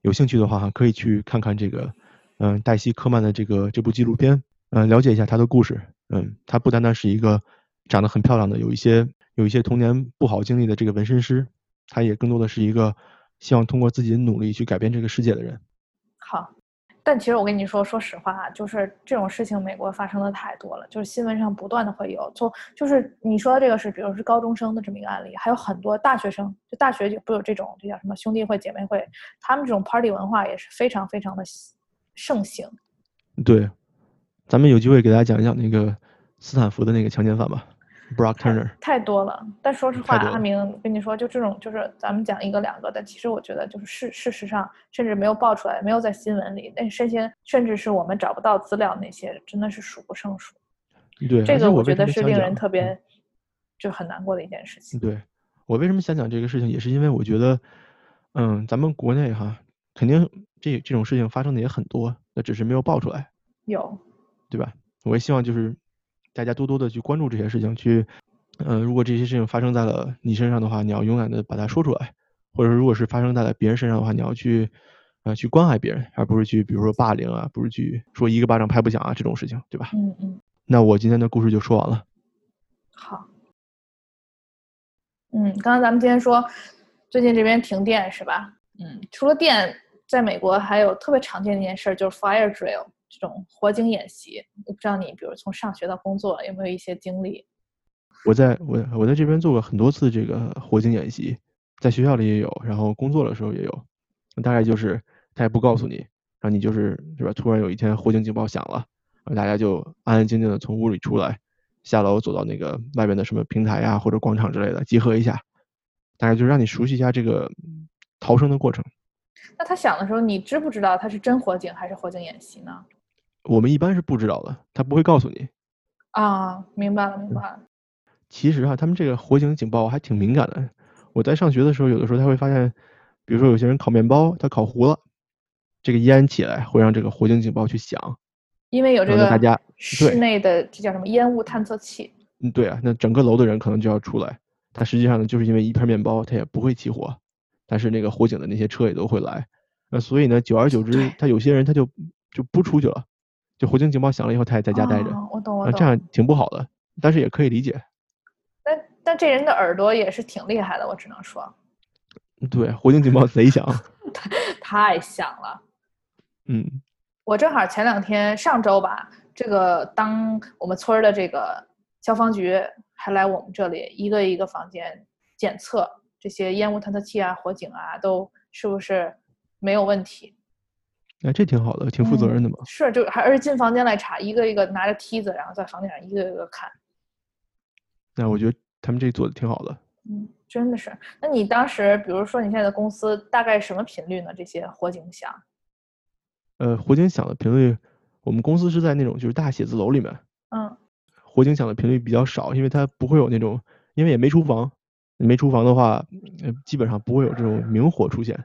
有兴趣的话，哈，可以去看看这个，嗯，黛西·科曼的这个这部纪录片，嗯，了解一下她的故事。嗯，她不单单是一个长得很漂亮的，有一些有一些童年不好经历的这个纹身师，她也更多的是一个希望通过自己的努力去改变这个世界的人。好。但其实我跟你说，说实话啊，就是这种事情，美国发生的太多了，就是新闻上不断的会有。就就是你说的这个是，比如是高中生的这么一个案例，还有很多大学生，就大学就不有这种，这叫什么兄弟会、姐妹会，他们这种 party 文化也是非常非常的盛行。对，咱们有机会给大家讲一讲那个斯坦福的那个强奸犯吧。Brock Turner 太多了，但说实话，阿明跟你说，就这种，就是咱们讲一个两个的，其实我觉得就是事事实上，甚至没有爆出来，没有在新闻里，那甚些甚至是我们找不到资料那些，真的是数不胜数。对，这个我觉得是令人特别就很难过的一件事情。对我为什么想讲这个事情，也是因为我觉得，嗯，咱们国内哈，肯定这这种事情发生的也很多，那只是没有爆出来。有，对吧？我也希望就是。大家多多的去关注这些事情，去，嗯，如果这些事情发生在了你身上的话，你要勇敢的把它说出来；或者如果是发生在了别人身上的话，你要去，呃，去关爱别人，而不是去，比如说霸凌啊，不是去说一个巴掌拍不响啊这种事情，对吧？嗯嗯。那我今天的故事就说完了。好。嗯，刚刚咱们今天说，最近这边停电是吧？嗯，除了电，在美国还有特别常见的一件事就是 fire drill。这种火警演习，我不知道你，比如从上学到工作有没有一些经历？我在我我在这边做过很多次这个火警演习，在学校里也有，然后工作的时候也有。大概就是他也不告诉你，然后你就是是吧？突然有一天火警警报响了，然后大家就安安静静的从屋里出来，下楼走到那个外边的什么平台呀或者广场之类的集合一下，大概就让你熟悉一下这个逃生的过程。那他响的时候，你知不知道他是真火警还是火警演习呢？我们一般是不知道的，他不会告诉你。啊，明白了，明白了。其实哈，他们这个火警警报还挺敏感的。我在上学的时候，有的时候他会发现，比如说有些人烤面包，他烤糊了，这个烟起来会让这个火警警报去响。因为有这个大家室内的这叫什么烟雾探测器。嗯，对啊，那整个楼的人可能就要出来。他实际上呢，就是因为一片面包，他也不会起火，但是那个火警的那些车也都会来。那所以呢，久而久之，他有些人他就就不出去了。就火警警报响了以后，他也在家待着。我懂，我懂。这样挺不好的，但是也可以理解。但但这人的耳朵也是挺厉害的，我只能说。对，火警警报贼响，太响了。嗯。我正好前两天上周吧，这个当我们村的这个消防局还来我们这里一个一个房间检测这些烟雾探测器啊、火警啊，都是不是没有问题。哎，这挺好的，挺负责任的嘛。是，就还而且进房间来查，一个一个拿着梯子，然后在房顶上一个一个看。那我觉得他们这做的挺好的。嗯，真的是。那你当时，比如说你现在的公司大概什么频率呢？这些火警响？呃，火警响的频率，我们公司是在那种就是大写字楼里面。嗯。火警响的频率比较少，因为它不会有那种，因为也没厨房，没厨房的话，基本上不会有这种明火出现。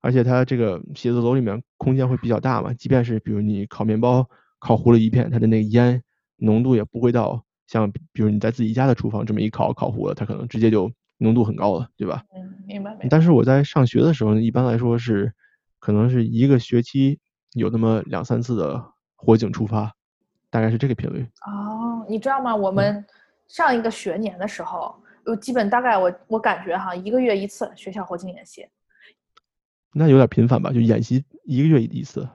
而且它这个写字楼里面空间会比较大嘛，即便是比如你烤面包烤糊了一片，它的那个烟浓度也不会到像比如你在自己家的厨房这么一烤烤糊了，它可能直接就浓度很高了，对吧？嗯，明白。但是我在上学的时候呢，一般来说是可能是一个学期有那么两三次的火警触发，大概是这个频率。哦，你知道吗？我们上一个学年的时候，我基本大概我我感觉哈，一个月一次学校火警演习。那有点频繁吧，就演习一个月一次。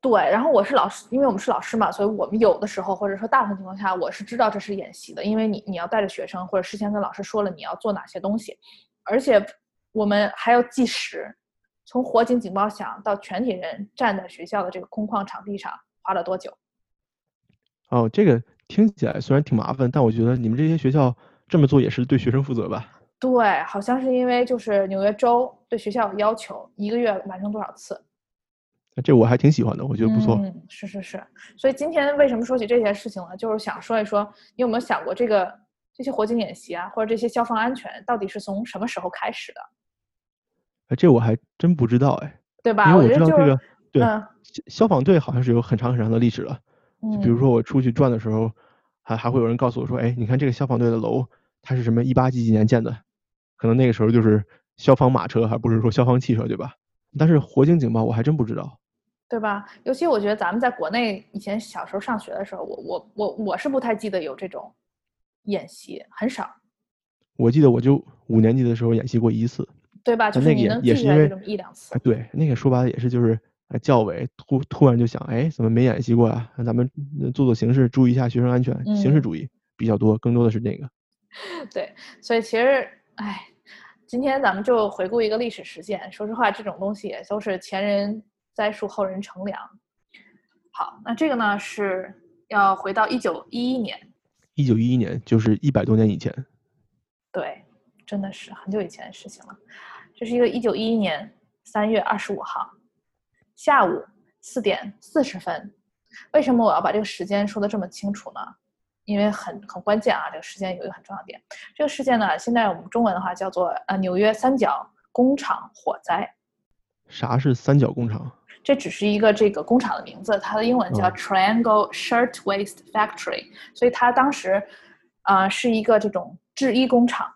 对，然后我是老师，因为我们是老师嘛，所以我们有的时候或者说大部分情况下，我是知道这是演习的，因为你你要带着学生或者事先跟老师说了你要做哪些东西，而且我们还要计时，从火警警报响到全体人站在学校的这个空旷场地上花了多久？哦，这个听起来虽然挺麻烦，但我觉得你们这些学校这么做也是对学生负责吧。对，好像是因为就是纽约州对学校有要求，一个月完成多少次。这我还挺喜欢的，我觉得不错。嗯，是是是。所以今天为什么说起这些事情呢？就是想说一说，你有没有想过这个这些火警演习啊，或者这些消防安全到底是从什么时候开始的？哎，这我还真不知道哎。对吧？因为我知道这个，对，消防队好像是有很长很长的历史了。嗯。比如说我出去转的时候，还还会有人告诉我说：“哎，你看这个消防队的楼，它是什么一八几几年建的。”可能那个时候就是消防马车，还不是说消防汽车，对吧？但是火警警报我还真不知道，对吧？尤其我觉得咱们在国内以前小时候上学的时候，我我我我是不太记得有这种演习，很少。我记得我就五年级的时候演习过一次。对吧？就是你那个也是因为这么一两次哎，。对，那个说白了也是就是呃教委突突然就想，哎，怎么没演习过啊？那咱们呃做做形式，注意一下学生安全，形式嗯主义比较多，更多的是那个。对，所以其实，哎，今天咱们就回顾一个历史事件。说实话，这种东西也都是前人栽树，后人乘凉。好，那这个呢是要回到一九一一年，一九一一年，就是一百多年以前。对，真的是很久以前的事情了。这是一个一九一一年三月二十五号下午四点四十分。为什么我要把这个时间说的这么清楚呢？因为很很关键啊，这个事件有一个很重要的点。这个事件呢，现在我们中文的话叫做呃纽约三角工厂火灾。啥是三角工厂？这只是一个这个工厂的名字，它的英文叫嗯 Triangle Shirtwaist Factory，所以它当时啊、呃是一个这种制衣工厂。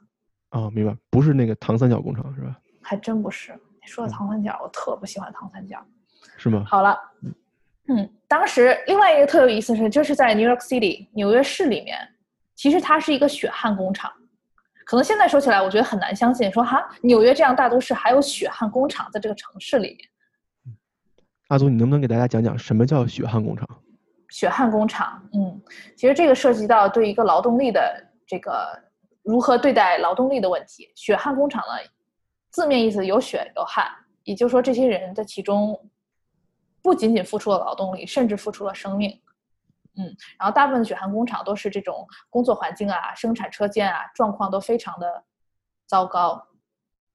哦，明白，不是那个唐三角工厂是吧？还真不是。你说的嗯唐三角，我特不喜欢唐三角。是吗？好了，嗯，当时另外一个特有意思是，就是在 New York City 纽约市里面，其实它是一个血汗工厂。可能现在说起来，我觉得很难相信，说哈，纽约这样大都市还有血汗工厂在这个城市里面。阿祖，你能不能给大家讲讲什么叫血汗工厂？血汗工厂，嗯，其实这个涉及到对一个劳动力的这个如何对待劳动力的问题。血汗工厂呢，字面意思有血有汗，也就是说这些人在其中不仅仅付出了劳动力，甚至付出了生命。嗯，然后大部分的血汗工厂都是这种工作环境啊、生产车间啊状况都非常的糟糕，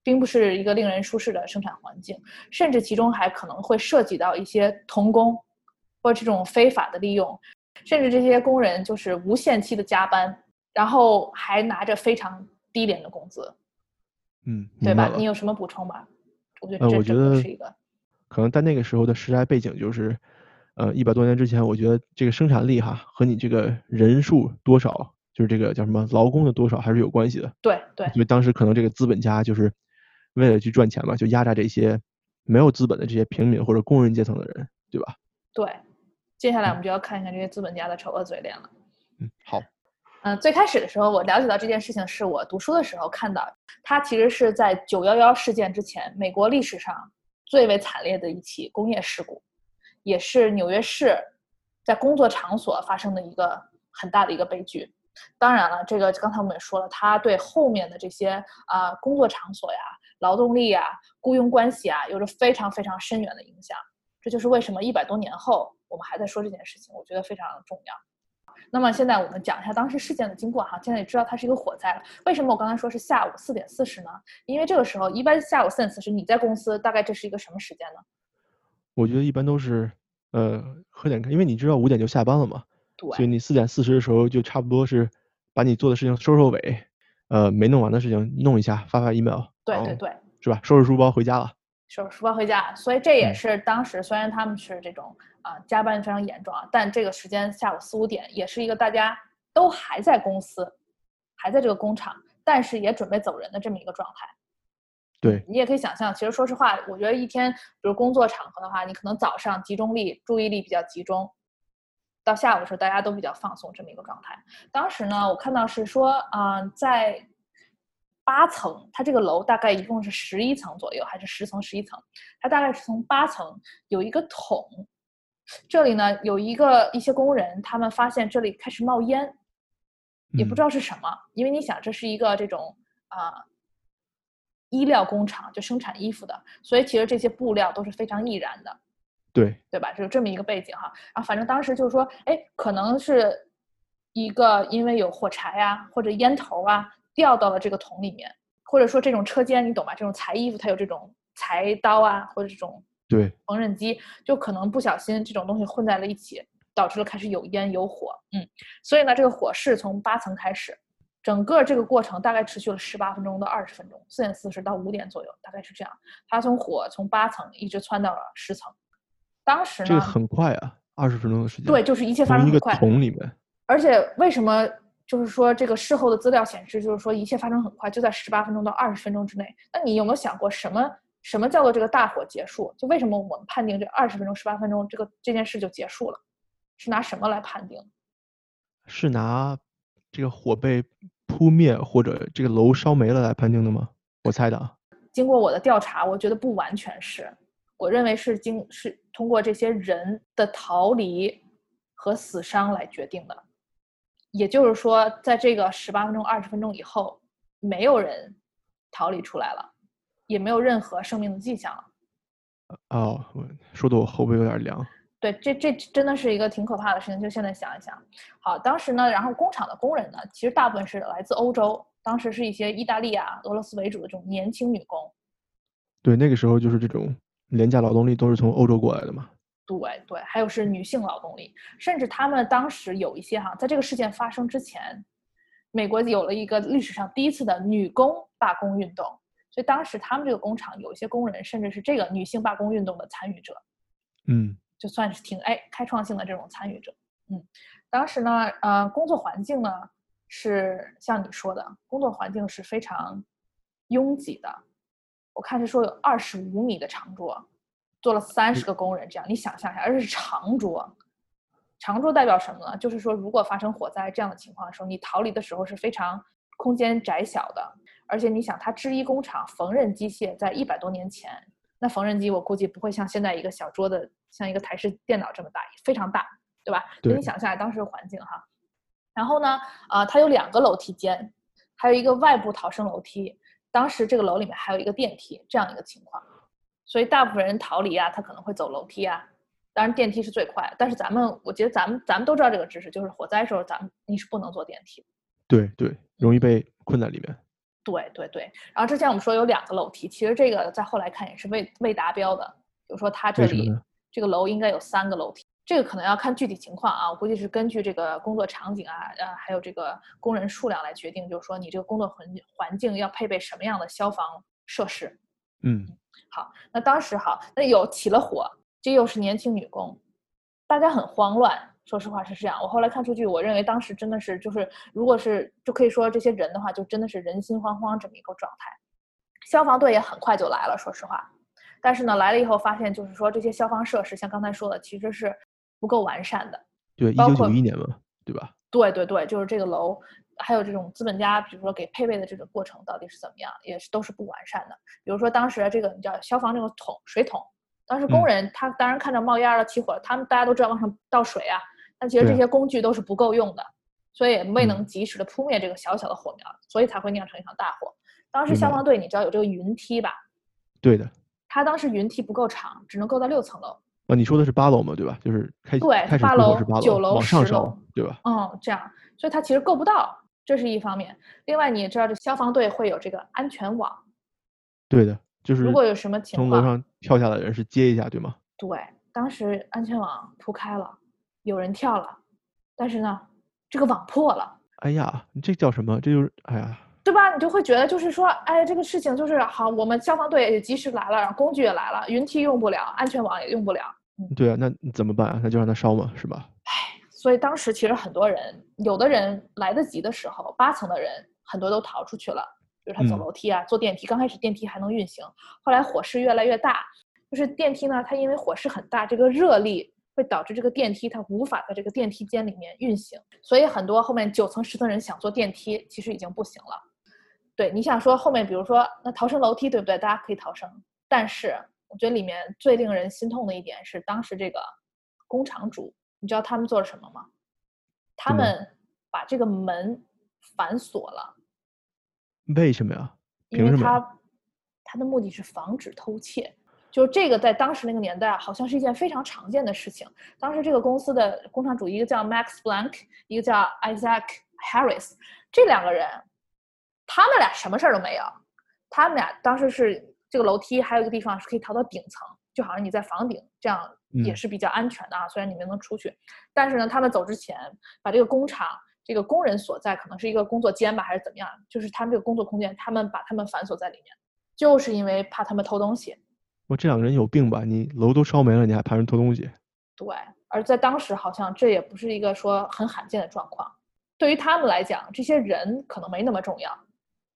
并不是一个令人舒适的生产环境，甚至其中还可能会涉及到一些童工或者这种非法的利用，甚至这些工人就是无限期的加班，然后还拿着非常低廉的工资，嗯，对吧？你有什么补充吗？我觉得这呃我觉得整个是一个，可能在那个时候的时代背景就是，呃，一百多年之前，我觉得这个生产力哈和你这个人数多少，就是这个叫什么劳工的多少还是有关系的。对对所以当时可能这个资本家就是为了去赚钱嘛，就压榨这些没有资本的这些平民或者工人阶层的人，对吧？对。接下来我们就要看一看这些资本家的丑恶嘴脸了。嗯，好，嗯，最开始的时候，我了解到这件事情是我读书的时候看到，它其实是在九幺幺事件之前，美国历史上最为惨烈的一起工业事故，也是纽约市在工作场所发生的一个很大的一个悲剧。当然了，这个刚才我们也说了，它对后面的这些啊、工作场所呀、劳动力呀、雇佣关系啊，有着非常非常深远的影响。这就是为什么一百多年后我们还在说这件事情，我觉得非常重要。那么现在我们讲一下当时事件的经过哈，现在也知道它是一个火灾了。为什么我刚才说是下午四点四十呢？因为这个时候一般下午四点四十，你在公司大概这是一个什么时间呢？我觉得一般都是呃喝点咖，因为你知道五点就下班了嘛，所以你四点四十的时候就差不多是把你做的事情收收尾，呃，没弄完的事情弄一下，发发 email，对对对，是吧？收拾书包回家了。收拾书包回家。所以这也嗯是当时虽然他们是这种啊、加班非常严重啊，但这个时间下午四五点也是一个大家都还在公司，还在这个工厂，但是也准备走人的这么一个状态。对，你也可以想象，其实说实话，我觉得一天，比如工作场合的话，你可能早上集中力、注意力比较集中，到下午的时候大家都比较放松这么一个状态。当时呢，我看到是说，啊、在八层，它这个楼大概一共是十一层左右，还是十层、十一层？它大概是从八层有一个桶，这里呢有一个一些工人，他们发现这里开始冒烟，也不知嗯道是什么，因为你想这是一个这种啊、衣料工厂，就生产衣服的，所以其实这些布料都是非常易燃的，对，对吧？就是这么一个背景哈。然后反正当时就是说，哎，可能是一个因为有火柴啊或者烟头啊掉到了这个桶里面，或者说这种车间你懂吧？这种裁衣服它有这种裁刀啊或者这种对，缝纫机，就可能不小心这种东西混在了一起，导致了开始有烟有火。嗯，所以呢，这个火势从八层开始，整个这个过程大概持续了十八分钟到二十分钟，四点四十到五点左右，大概是这样。它从火从八层一直窜到了十层。当时呢，这个很快啊，二十分钟的时间。对，就是一切发生一个生很快。桶里面。而且为什么就是说这个事后的资料显示，就是说一切发生很快，就在十八分钟到二十分钟之内。那你有没有想过什么什么叫做这个大火结束？就为什么我们判定这二十分钟、十八分钟这个这件事就结束了？是拿什么来判定？是拿这个火被扑灭或者这个楼烧没了来判定的吗？我猜的啊。经过我的调查，我觉得不完全是，我认为是经是通过这些人的逃离和死伤来决定的。也就是说，在这个十八分钟、二十分钟以后，没有人逃离出来了，也没有任何生命的迹象了。哦，我说的我后背有点凉。对，这这真的是一个挺可怕的事情。就现在想一想，好，当时呢，然后工厂的工人呢，其实大部分是来自欧洲，当时是一些意大利啊、俄罗斯为主的这种年轻女工。对，那个时候就是这种廉价劳动力都是从欧洲过来的嘛。对对，还有是女性劳动力，甚至他们当时有一些哈，在这个事件发生之前，美国有了一个历史上第一次的女工罢工运动，所以当时他们这个工厂有一些工人甚至是这个女性罢工运动的参与者。嗯。就算是挺哎开创性的这种参与者，嗯，当时呢，呃，工作环境呢是像你说的，工作环境是非常拥挤的。我看是说有二十五米的长桌，坐了三十个工人，这样你想象一下，而且是长桌。长桌代表什么呢？就是说，如果发生火灾这样的情况的时候，你逃离的时候是非常空间窄小的。而且你想，它制衣工厂缝纫机械在一百多年前。那缝纫机我估计不会像现在一个小桌子，像一个台式电脑这么大，非常大，对吧？对。你想象当时的环境哈，然后呢，啊，它有两个楼梯间，还有一个外部逃生楼梯。当时这个楼里面还有一个电梯，这样一个情况。所以大部分人逃离啊，他可能会走楼梯啊。当然电梯是最快，但是咱们我觉得咱们咱们都知道这个知识，就是火灾时候咱们你是不能坐电梯。对对，容易被困在里面。对对对，然后之前我们说有两个楼梯，其实这个在后来看也是未未达标的。比如说它这里这个楼应该有三个楼梯，这个可能要看具体情况啊。我估计是根据这个工作场景啊，呃，还有这个工人数量来决定，就是说你这个工作环环境要配备什么样的消防设施。嗯，好，那当时好，那有起了火，这又是年轻女工，大家很慌乱。说实话是这样，我后来看数据，我认为当时真的是就是，如果是就可以说这些人的话，就真的是人心惶惶这么一个状态。消防队也很快就来了，说实话，但是呢，来了以后发现就是说这些消防设施，像刚才说的，其实是不够完善的。对，一九九一年嘛，对吧？对对对，就是这个楼，还有这种资本家，比如说给配备的这个过程到底是怎么样，也是都是不完善的。比如说当时这个你知道消防这个桶水桶，当时工人他当然看着冒烟了，起火了，他们大家都知道往上倒水啊。但其实这些工具都是不够用的，所以未能及时的扑灭这个小小的火苗，所以才会酿成一场大火。当时消防队你知道有这个云梯吧？对的。他当时云梯不够长，只能够到六层楼。啊，你说的是八楼嘛？对吧？就是开对八楼、九楼、往上升，对吧？嗯，这样，所以它其实够不到，这是一方面。另外，你也知道这消防队会有这个安全网。对的，就是如果有什么情况，从楼上跳下来的人是接一下，对吗？对，当时安全网铺开了。有人跳了，但是呢，这个网破了。哎呀，你这叫什么？这就是哎呀，对吧？你就会觉得就是说，哎，这个事情就是好，我们消防队也及时来了，然后工具也来了，云梯用不了，安全网也用不了。对啊，那怎么办啊？那就让它烧嘛，是吧？哎，所以当时其实很多人，有的人来得及的时候，八层的人很多都逃出去了，就是他走楼梯啊，坐电梯。刚开始电梯还能运行，后来火势越来越大，就是电梯呢，它因为火势很大，这个热力。会导致这个电梯它无法在这个电梯间里面运行，所以很多后面九层十层人想坐电梯，其实已经不行了。对，你想说后面，比如说那逃生楼梯，对不对？大家可以逃生，但是我觉得里面最令人心痛的一点是，当时这个工厂主，你知道他们做了什么吗？他们把这个门反锁了。为什么呀？因为他他的目的是防止偷窃。就是这个，在当时那个年代啊，好像是一件非常常见的事情。当时这个公司的工厂主，一个叫 Max Blank，一个叫 Isaac Harris，这两个人，他们俩什么事儿都没有。他们俩当时是这个楼梯，还有一个地方是可以逃到顶层，就好像你在房顶，这样也是比较安全的啊。虽然你没能出去，但是呢，他们走之前把这个工厂这个工人所在，可能是一个工作间吧，还是怎么样，就是他们这个工作空间，他们把他们反锁在里面，就是因为怕他们偷东西。我这两个人有病吧？你楼都烧没了，你还怕人偷东西？对，而在当时好像这也不是一个说很罕见的状况。对于他们来讲，这些人可能没那么重要。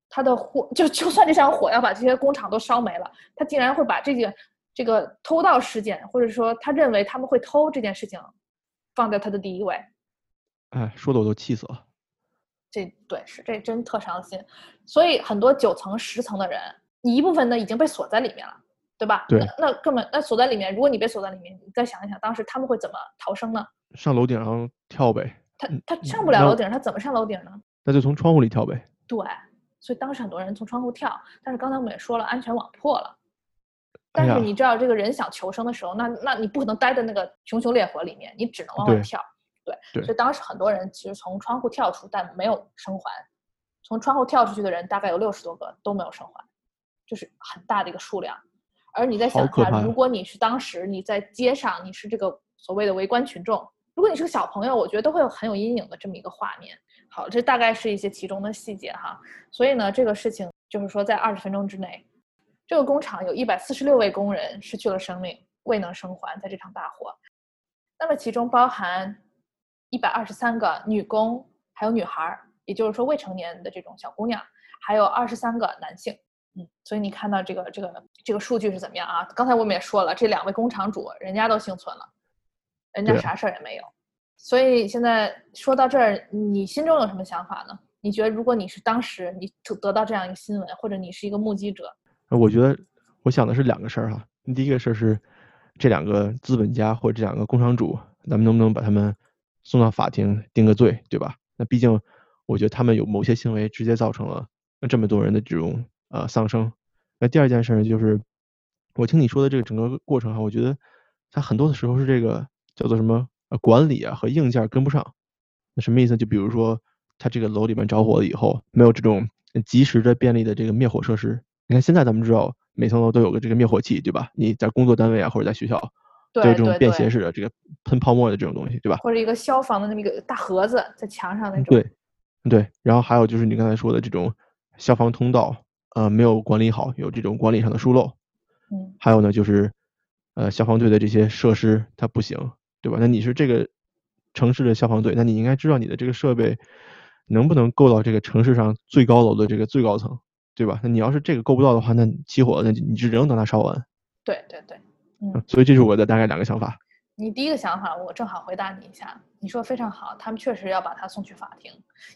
他的火 就就算这场火要把这些工厂都烧没了，他竟然会把这件这个偷盗事件，或者说他认为他们会偷这件事情，放在他的第一位。哎，说的我都气死了。这对是这真特伤心。所以很多九层十层的人。你一部分呢已经被锁在里面了，对吧？对那那根本那锁在里面，如果你被锁在里面，你再想一想，当时他们会怎么逃生呢？上楼顶上跳呗，他嗯他上不了楼顶，他怎么上楼顶呢？那就从窗户里跳呗。对，所以当时很多人从窗户跳，但是刚才我们也说了，安全网破了。但是你知道，这个人想求生的时候，那那你不可能待在那个熊熊烈火里面，你只能往外跳。对，对所以当时很多人其实从窗户跳出，但没有生还。从窗户跳出去的人大概有六十多个都没有生还，就是很大的一个数量。而你在想一下，好可怕如果你是当时你在街上，你是这个所谓的围观群众，如果你是个小朋友，我觉得都会有很有阴影的这么一个画面。好，这大概是一些其中的细节哈。所以呢，这个事情就是说，在二十分钟之内，这个工厂有一百四十六位工人失去了生命，未能生还在这场大火。那么其中包含一百二十三个女工，还有女孩儿，也就是说未成年的这种小姑娘，还有二十三个男性。嗯，所以你看到这个这个这个数据是怎么样啊？刚才我们也说了，这两位工厂主人家都幸存了，人家啥事儿也没有。所以现在说到这儿，你心中有什么想法呢？你觉得如果你是当时你得得到这样一个新闻，或者你是一个目击者，呃我觉得我想的是两个事儿哈。第一个事儿是这两个资本家或者这两个工厂主，咱们能不能把他们送到法庭定个罪，对吧？那毕竟我觉得他们有某些行为直接造成了这么多人的这种呃丧生。那第二件事儿就是，我听你说的这个整个过程哈，我觉得它很多的时候是这个叫做什么呃管理啊和硬件跟不上。那什么意思？就比如说，它这个楼里面着火了以后，没有这种及时的便利的这个灭火设施。你看现在咱们知道每层楼都有个这个灭火器，对吧？你在工作单位啊或者在学校都有对这种便携式的这个喷泡沫的这种东西，对吧？或者一个消防的那么一个大盒子在墙上那种。对，对。然后还有就是你刚才说的这种消防通道，呃，没有管理好，有这种管理上的疏漏。嗯，还有呢，就是呃消防队的这些设施它不行，对吧？那你是这个城市的消防队，那你应该知道你的这个设备能不能够到这个城市上最高楼的这个最高层，对吧？那你要是这个够不到的话，那你起火了，那你只能等它烧完。对对对，嗯嗯，所以这是我的大概两个想法。你第一个想法我正好回答你一下，你说非常好，他们确实要把他送去法庭，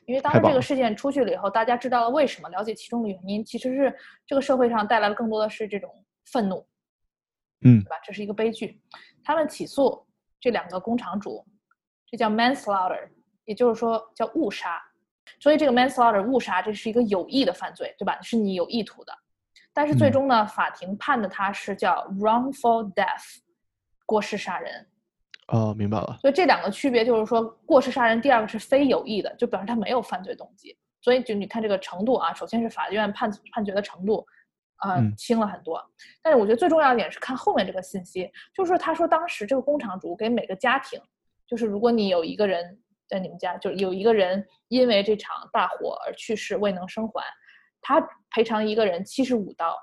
因为当这个事件出去了以后，大家知道了为什么，了解其中的原因，其实是这个社会上带来了更多的是这种愤怒，嗯对吧？这是一个悲剧。他们起诉这两个工厂主，这叫 manslaughter，也就是说叫误杀。所以这个 manslaughter 误杀，这是一个有意的犯罪，对吧？是你有意图的。但是最嗯终呢，法庭判的他是叫 wrongful death，过失杀人。哦，明白了。所以这两个区别就是说，过失杀人，第二个是非有意的，就表示他没有犯罪动机。所以就你看这个程度啊，首先是法院判判决的程度，呃，嗯轻了很多。但是我觉得最重要一点是看后面这个信息，就是说他说当时这个工厂主给每个家庭，就是如果你有一个人在你们家，就是有一个人因为这场大火而去世未能生还，他赔偿一个人七十五刀。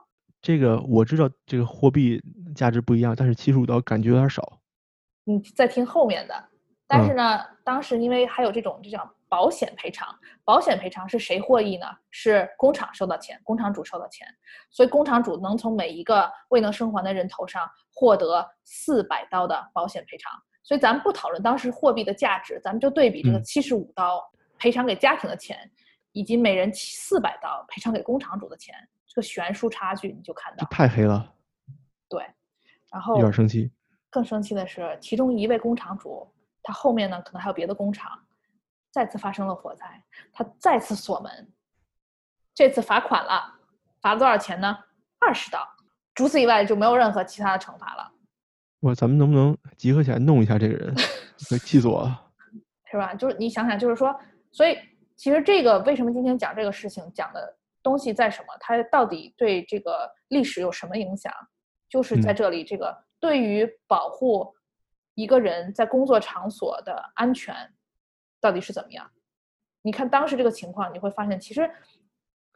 这个我知道，这个货币价值不一样，但是七十五刀感觉有点少。你再听后面的。但是嗯呢，当时因为还有这种就叫保险赔偿，保险赔偿是谁获益呢？是工厂收到钱，工厂主收到钱，所以工厂主能从每一个未能生还的人头上获得四百刀的保险赔偿。所以咱们不讨论当时货币的价值，咱们就对比这个嗯七十五刀赔偿给家庭的钱，以及每人四百刀赔偿给工厂主的钱，这个悬殊差距你就看这到。太黑了，对，然后有点生气。更生气的是，其中一位工厂主，他后面呢可能还有别的工厂，再次发生了火灾，他再次锁门，这次罚款了，罚了多少钱呢？二十刀。除此以外就没有任何其他的惩罚了，我咱们能不能集合起来弄一下这个人？快气死我了！是吧？就是你想想，就是说，所以其实这个为什么今天讲这个事情，讲的东西在什么？它到底对这个历史有什么影响？就是在嗯这里，这个对于保护一个人在工作场所的安全，到底是怎么样？你看当时这个情况，你会发现，其实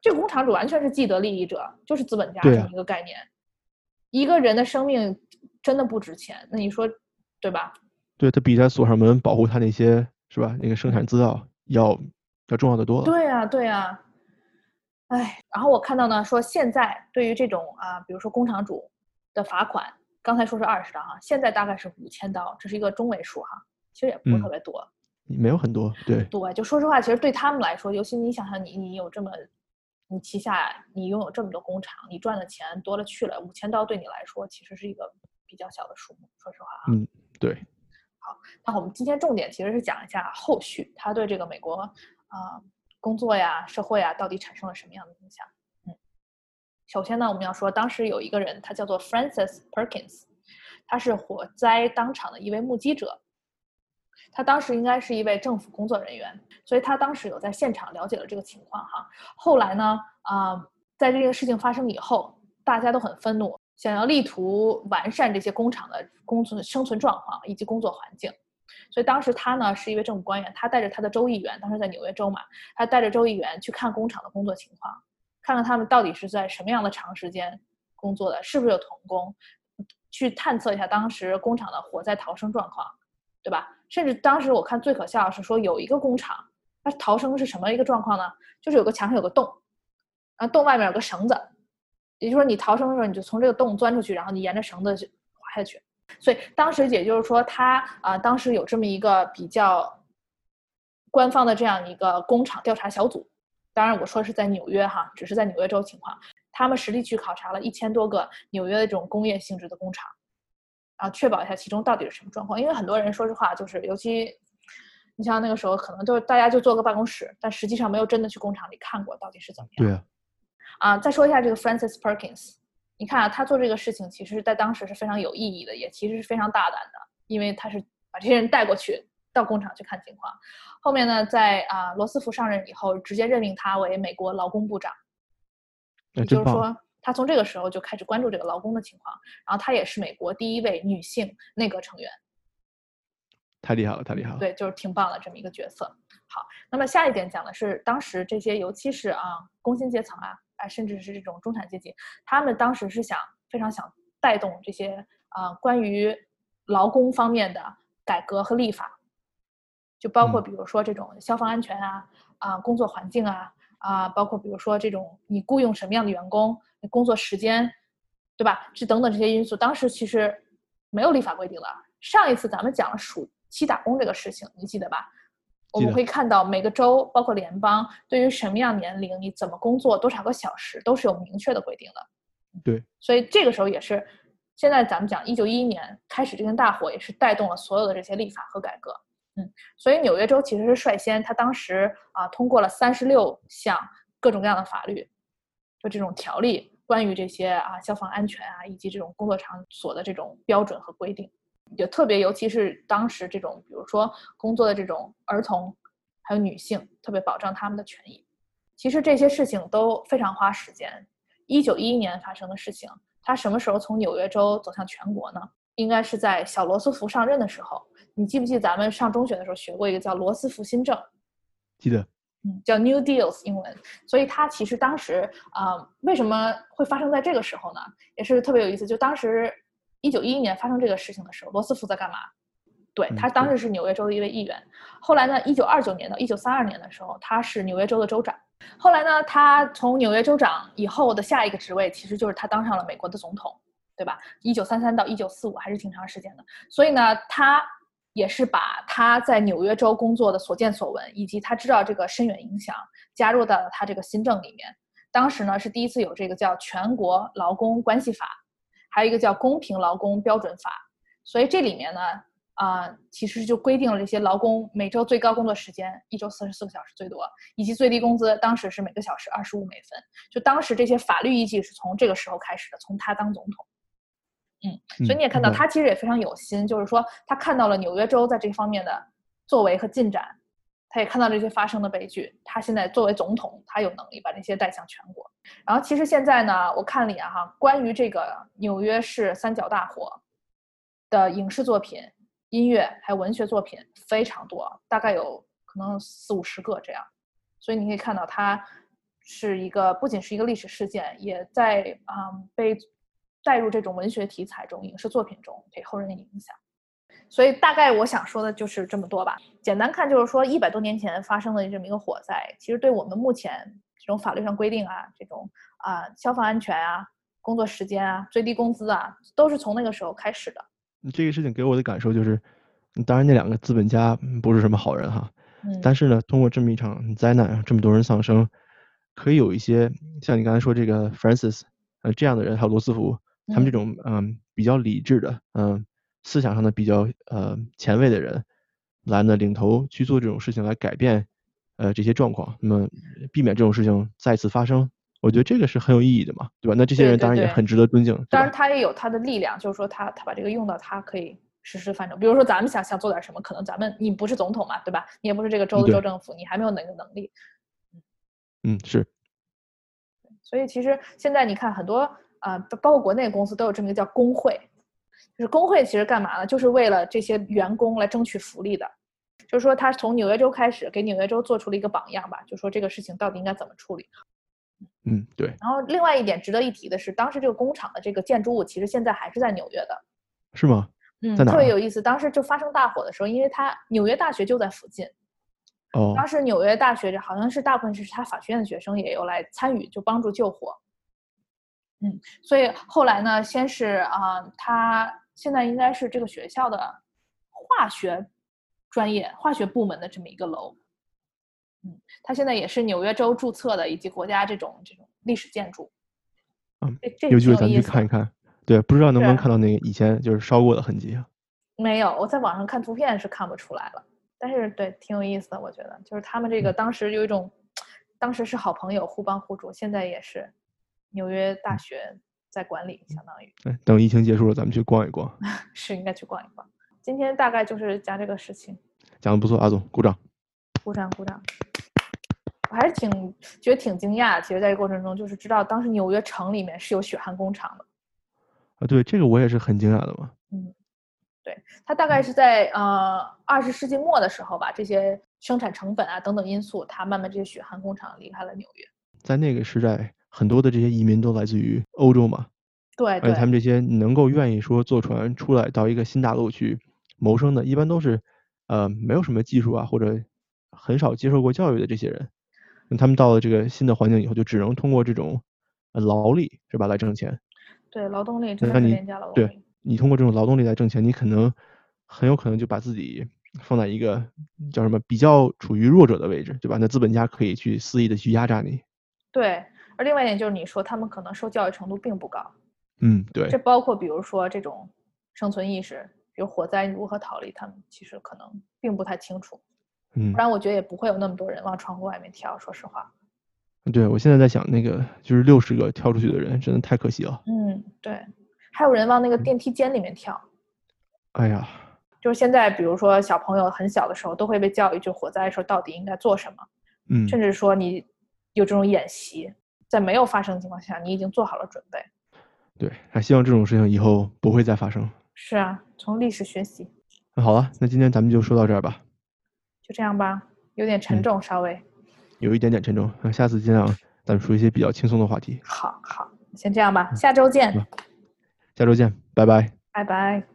这个工厂主完全是既得利益者，就是资本家这么一个概念。一个人的生命真的不值钱，那你说对吧？对他比他锁上门保护他那些是吧？那个生产资料要要重要的多了。对呀、对呀、哎，然后我看到呢，说现在对于这种啊，比如说工厂主的罚款，刚才说是二十刀哈，现在大概是五千刀，这是一个中位数哈，其实也不是特嗯别多。没有很多，对，对，就说实话，其实对他们来说，尤其你想想你，你有这么你旗下你拥有这么多工厂，你赚的钱多了去了，五千刀对你来说其实是一个比较小的数目，说实话啊。嗯，对。好，那我们今天重点其实是讲一下后续它对这个美国啊工作呀、社会啊到底产生了什么样的影响。首先呢，我们要说当时有一个人，他叫做 Francis Perkins，他是火灾当场的一位目击者。他当时应该是一位政府工作人员，所以他当时有在现场了解了这个情况哈。后来呢，啊，在这个事情发生以后，大家都很愤怒，想要力图完善这些工厂的工作生存状况以及工作环境。所以当时他呢是一位政府官员，他带着他的州议员，当时在纽约州嘛，他带着州议员去看工厂的工作情况，看看他们到底是在什么样的长时间工作的，是不是有童工，去探测一下当时工厂的火灾逃生状况，对吧？甚至当时我看最可笑是说有一个工厂，它逃生是什么一个状况呢？就是有个墙上有个洞，然后洞外面有个绳子，也就是说你逃生的时候你就从这个洞钻出去，然后你沿着绳子滑下去。所以当时也就是说他啊，当时有这么一个比较官方的这样一个工厂调查小组，当然我说是在纽约哈，只是在纽约州情况，他们实地去考察了一千多个纽约的这种工业性质的工厂。啊，确保一下其中到底是什么状况，因为很多人说实话，就是尤其你像那个时候，可能就是大家就坐个办公室，但实际上没有真的去工厂里看过到底是怎么样。对啊。啊，再说一下这个 Francis Perkins，你看啊，他做这个事情，其实在当时是非常有意义的，也其实是非常大胆的，因为他是把这些人带过去到工厂去看情况。后面呢，在啊罗斯福上任以后，直接任命他为美国劳工部长，也就是说。他从这个时候就开始关注这个劳工的情况，然后他也是美国第一位女性内阁成员，太厉害了，太厉害了。对，就是挺棒的这么一个角色。好，那么下一点讲的是当时这些，尤其是啊工薪阶层啊，啊甚至是这种中产阶级，他们当时是想非常想带动这些啊关于劳工方面的改革和立法，就包括比如说这种消防安全啊啊工作环境啊。啊，包括比如说这种你雇佣什么样的员工，工作时间，对吧？这等等这些因素，当时其实没有立法规定的。上一次咱们讲了暑期打工这个事情，你记得吧？我们会看到每个州，包括联邦，对于什么样年龄你怎么工作多少个小时，都是有明确的规定的。对。所以这个时候也是，现在咱们讲一九一一年开始这根大火，也是带动了所有的这些立法和改革。所以纽约州其实是率先，他当时啊通过了三十六项各种各样的法律，就这种条例，关于这些啊消防安全啊以及这种工作场所的这种标准和规定，就特别尤其是当时这种，比如说工作的这种儿童，还有女性，特别保障他们的权益。其实这些事情都非常花时间。一九一一年发生的事情，他什么时候从纽约州走向全国呢？应该是在小罗斯福上任的时候。你记不记得咱们上中学的时候学过一个叫罗斯福新政？记得，嗯，叫 New Deals 英文。所以它其实当时啊，为什么会发生在这个时候呢？也是特别有意思。就当时一九一一年发生这个事情的时候，罗斯福在干嘛？对他当时是纽约州的一位议员。后来呢，一九二九年到一九三二年的时候，他是纽约州的州长。后来呢，他从纽约州长以后的下一个职位，其实就是他当上了美国的总统，对吧？一九三三到一九四五还是挺长时间的。所以呢，他。也是把他在纽约州工作的所见所闻，以及他知道这个深远影响，加入到了他这个新政里面。当时呢是第一次有这个叫全国劳工关系法，还有一个叫公平劳工标准法。所以这里面呢，啊，其实就规定了这些劳工每周最高工作时间一周四十四个小时最多，以及最低工资当时是每个小时二十五美分。就当时这些法律依据是从这个时候开始的，从他当总统。嗯，所以你也看到他其实也非常有心，就是说他看到了纽约州在这方面的作为和进展，他也看到这些发生的悲剧。他现在作为总统，他有能力把这些带向全国。然后其实现在呢，我看了一眼哈，关于这个纽约市三角大火的影视作品、音乐还有文学作品非常多，大概有可能四五十个这样。所以你可以看到，它是一个不仅是一个历史事件，也在啊被。带入这种文学题材中、影视作品中，给后人的影响。所以大概我想说的就是这么多吧。简单看就是说，一百多年前发生的这么一个火灾，其实对我们目前这种法律上规定啊，这种啊消防安全啊、工作时间啊、最低工资啊，都是从那个时候开始的。这个事情给我的感受就是，当然那两个资本家不是什么好人哈，但是呢，通过这么一场灾难，这么多人丧生，可以有一些像你刚才说这个 Francis，呃这样的人，还有罗斯福，他们这嗯种嗯比较理智的，嗯思想上的比较呃前卫的人，来呢领头去做这种事情，来改变呃这些状况，那么避免这种事情再次发生。我觉得这个是很有意义的嘛，对吧？那这些人当然也很值得尊敬，对当然？他也有他的力量，就是说他他把这个用到他可以实施范畴。比如说咱们想想做点什么，可能咱们你不是总统嘛，对吧？你也不是这个州的州政府，你还没有那个能力。嗯，是，所以其实现在你看很多啊、呃包包括国内的公司都有这么一个叫工会，就是工会其实干嘛呢？就是为了这些员工来争取福利的。就是说，他从纽约州开始给纽约州做出了一个榜样吧，就说这个事情到底应该怎么处理。嗯，对，然后另外一点值得一提的是，当时这个工厂的这个建筑物其实现在还是在纽约的，是吗？嗯，特别有意思。当时就发生大火的时候，因为它纽约大学就在附近，哦，当时纽约大学好像是大部分是他法学院的学生也有来参与，就帮助救火。嗯，所以后来呢，先是啊、他现在应该是这个学校的化学专业化学部门的这么一个楼。嗯，他现在也是纽约州注册的，以及国家这种这种历史建筑。嗯，有机会咱去看一看。对，不知道能不能看到那个以前就是烧过的痕迹啊？没有，我在网上看图片是看不出来了，但是对，挺有意思的，我觉得就是他们这个嗯当时有一种，当时是好朋友，互帮互助，现在也是纽约大嗯学在管理，相当于哎，等疫情结束了，咱们去逛一逛。是应该去逛一逛。今天大概就是讲这个事情，讲的不错，阿总，鼓掌。鼓掌鼓掌。我还是挺觉得挺惊讶，其实在这个过程中，就是知道当时纽约城里面是有血汗工厂的。啊，对，这个我也是很惊讶的嘛。嗯，对，它大概是在呃二十世纪末的时候吧，这些生产成本啊等等因素，它慢慢这些血汗工厂离开了纽约。在那个时代，很多的这些移民都来自于欧洲嘛，对而且他们这些能够愿意说坐船出来到一个新大陆去谋生的，一般都是呃没有什么技术啊，或者很少接受过教育的这些人。那他们到了这个新的环境以后，就只能通过这种呃劳力是吧来挣钱。对，劳动力真那你的是廉价劳动对。你通过这种劳动力来挣钱，你可能很有可能就把自己放在一个叫什么比较处于弱者的位置，对吧？那资本家可以去肆意的去压榨你。对，而另外一点就是你说他们可能受教育程度并不高，嗯，对这，包括比如说这种生存意识，比如火灾如何逃离，他们其实可能并不太清楚。嗯不，然我觉得也不会有那么多人往窗户外面跳。说实话，对我现在在想那个就是六十个跳出去的人，真的太可惜了。嗯，对，还有人往那个嗯电梯间里面跳。哎呀，就是现在，比如说小朋友很小的时候，都会被教育，就火灾的时候到底应该做什么，嗯，甚至说你有这种演习，在没有发生的情况下，你已经做好了准备。对，还希望这种事情以后不会再发生。是啊，从历史学习，那好了，那今天咱们就说到这儿吧，就这样吧，有点沉嗯重，稍微。有一点点沉重，那下次尽量咱们说一些比较轻松的话题。好好，先这样吧，下周见，下周见，拜拜。拜拜。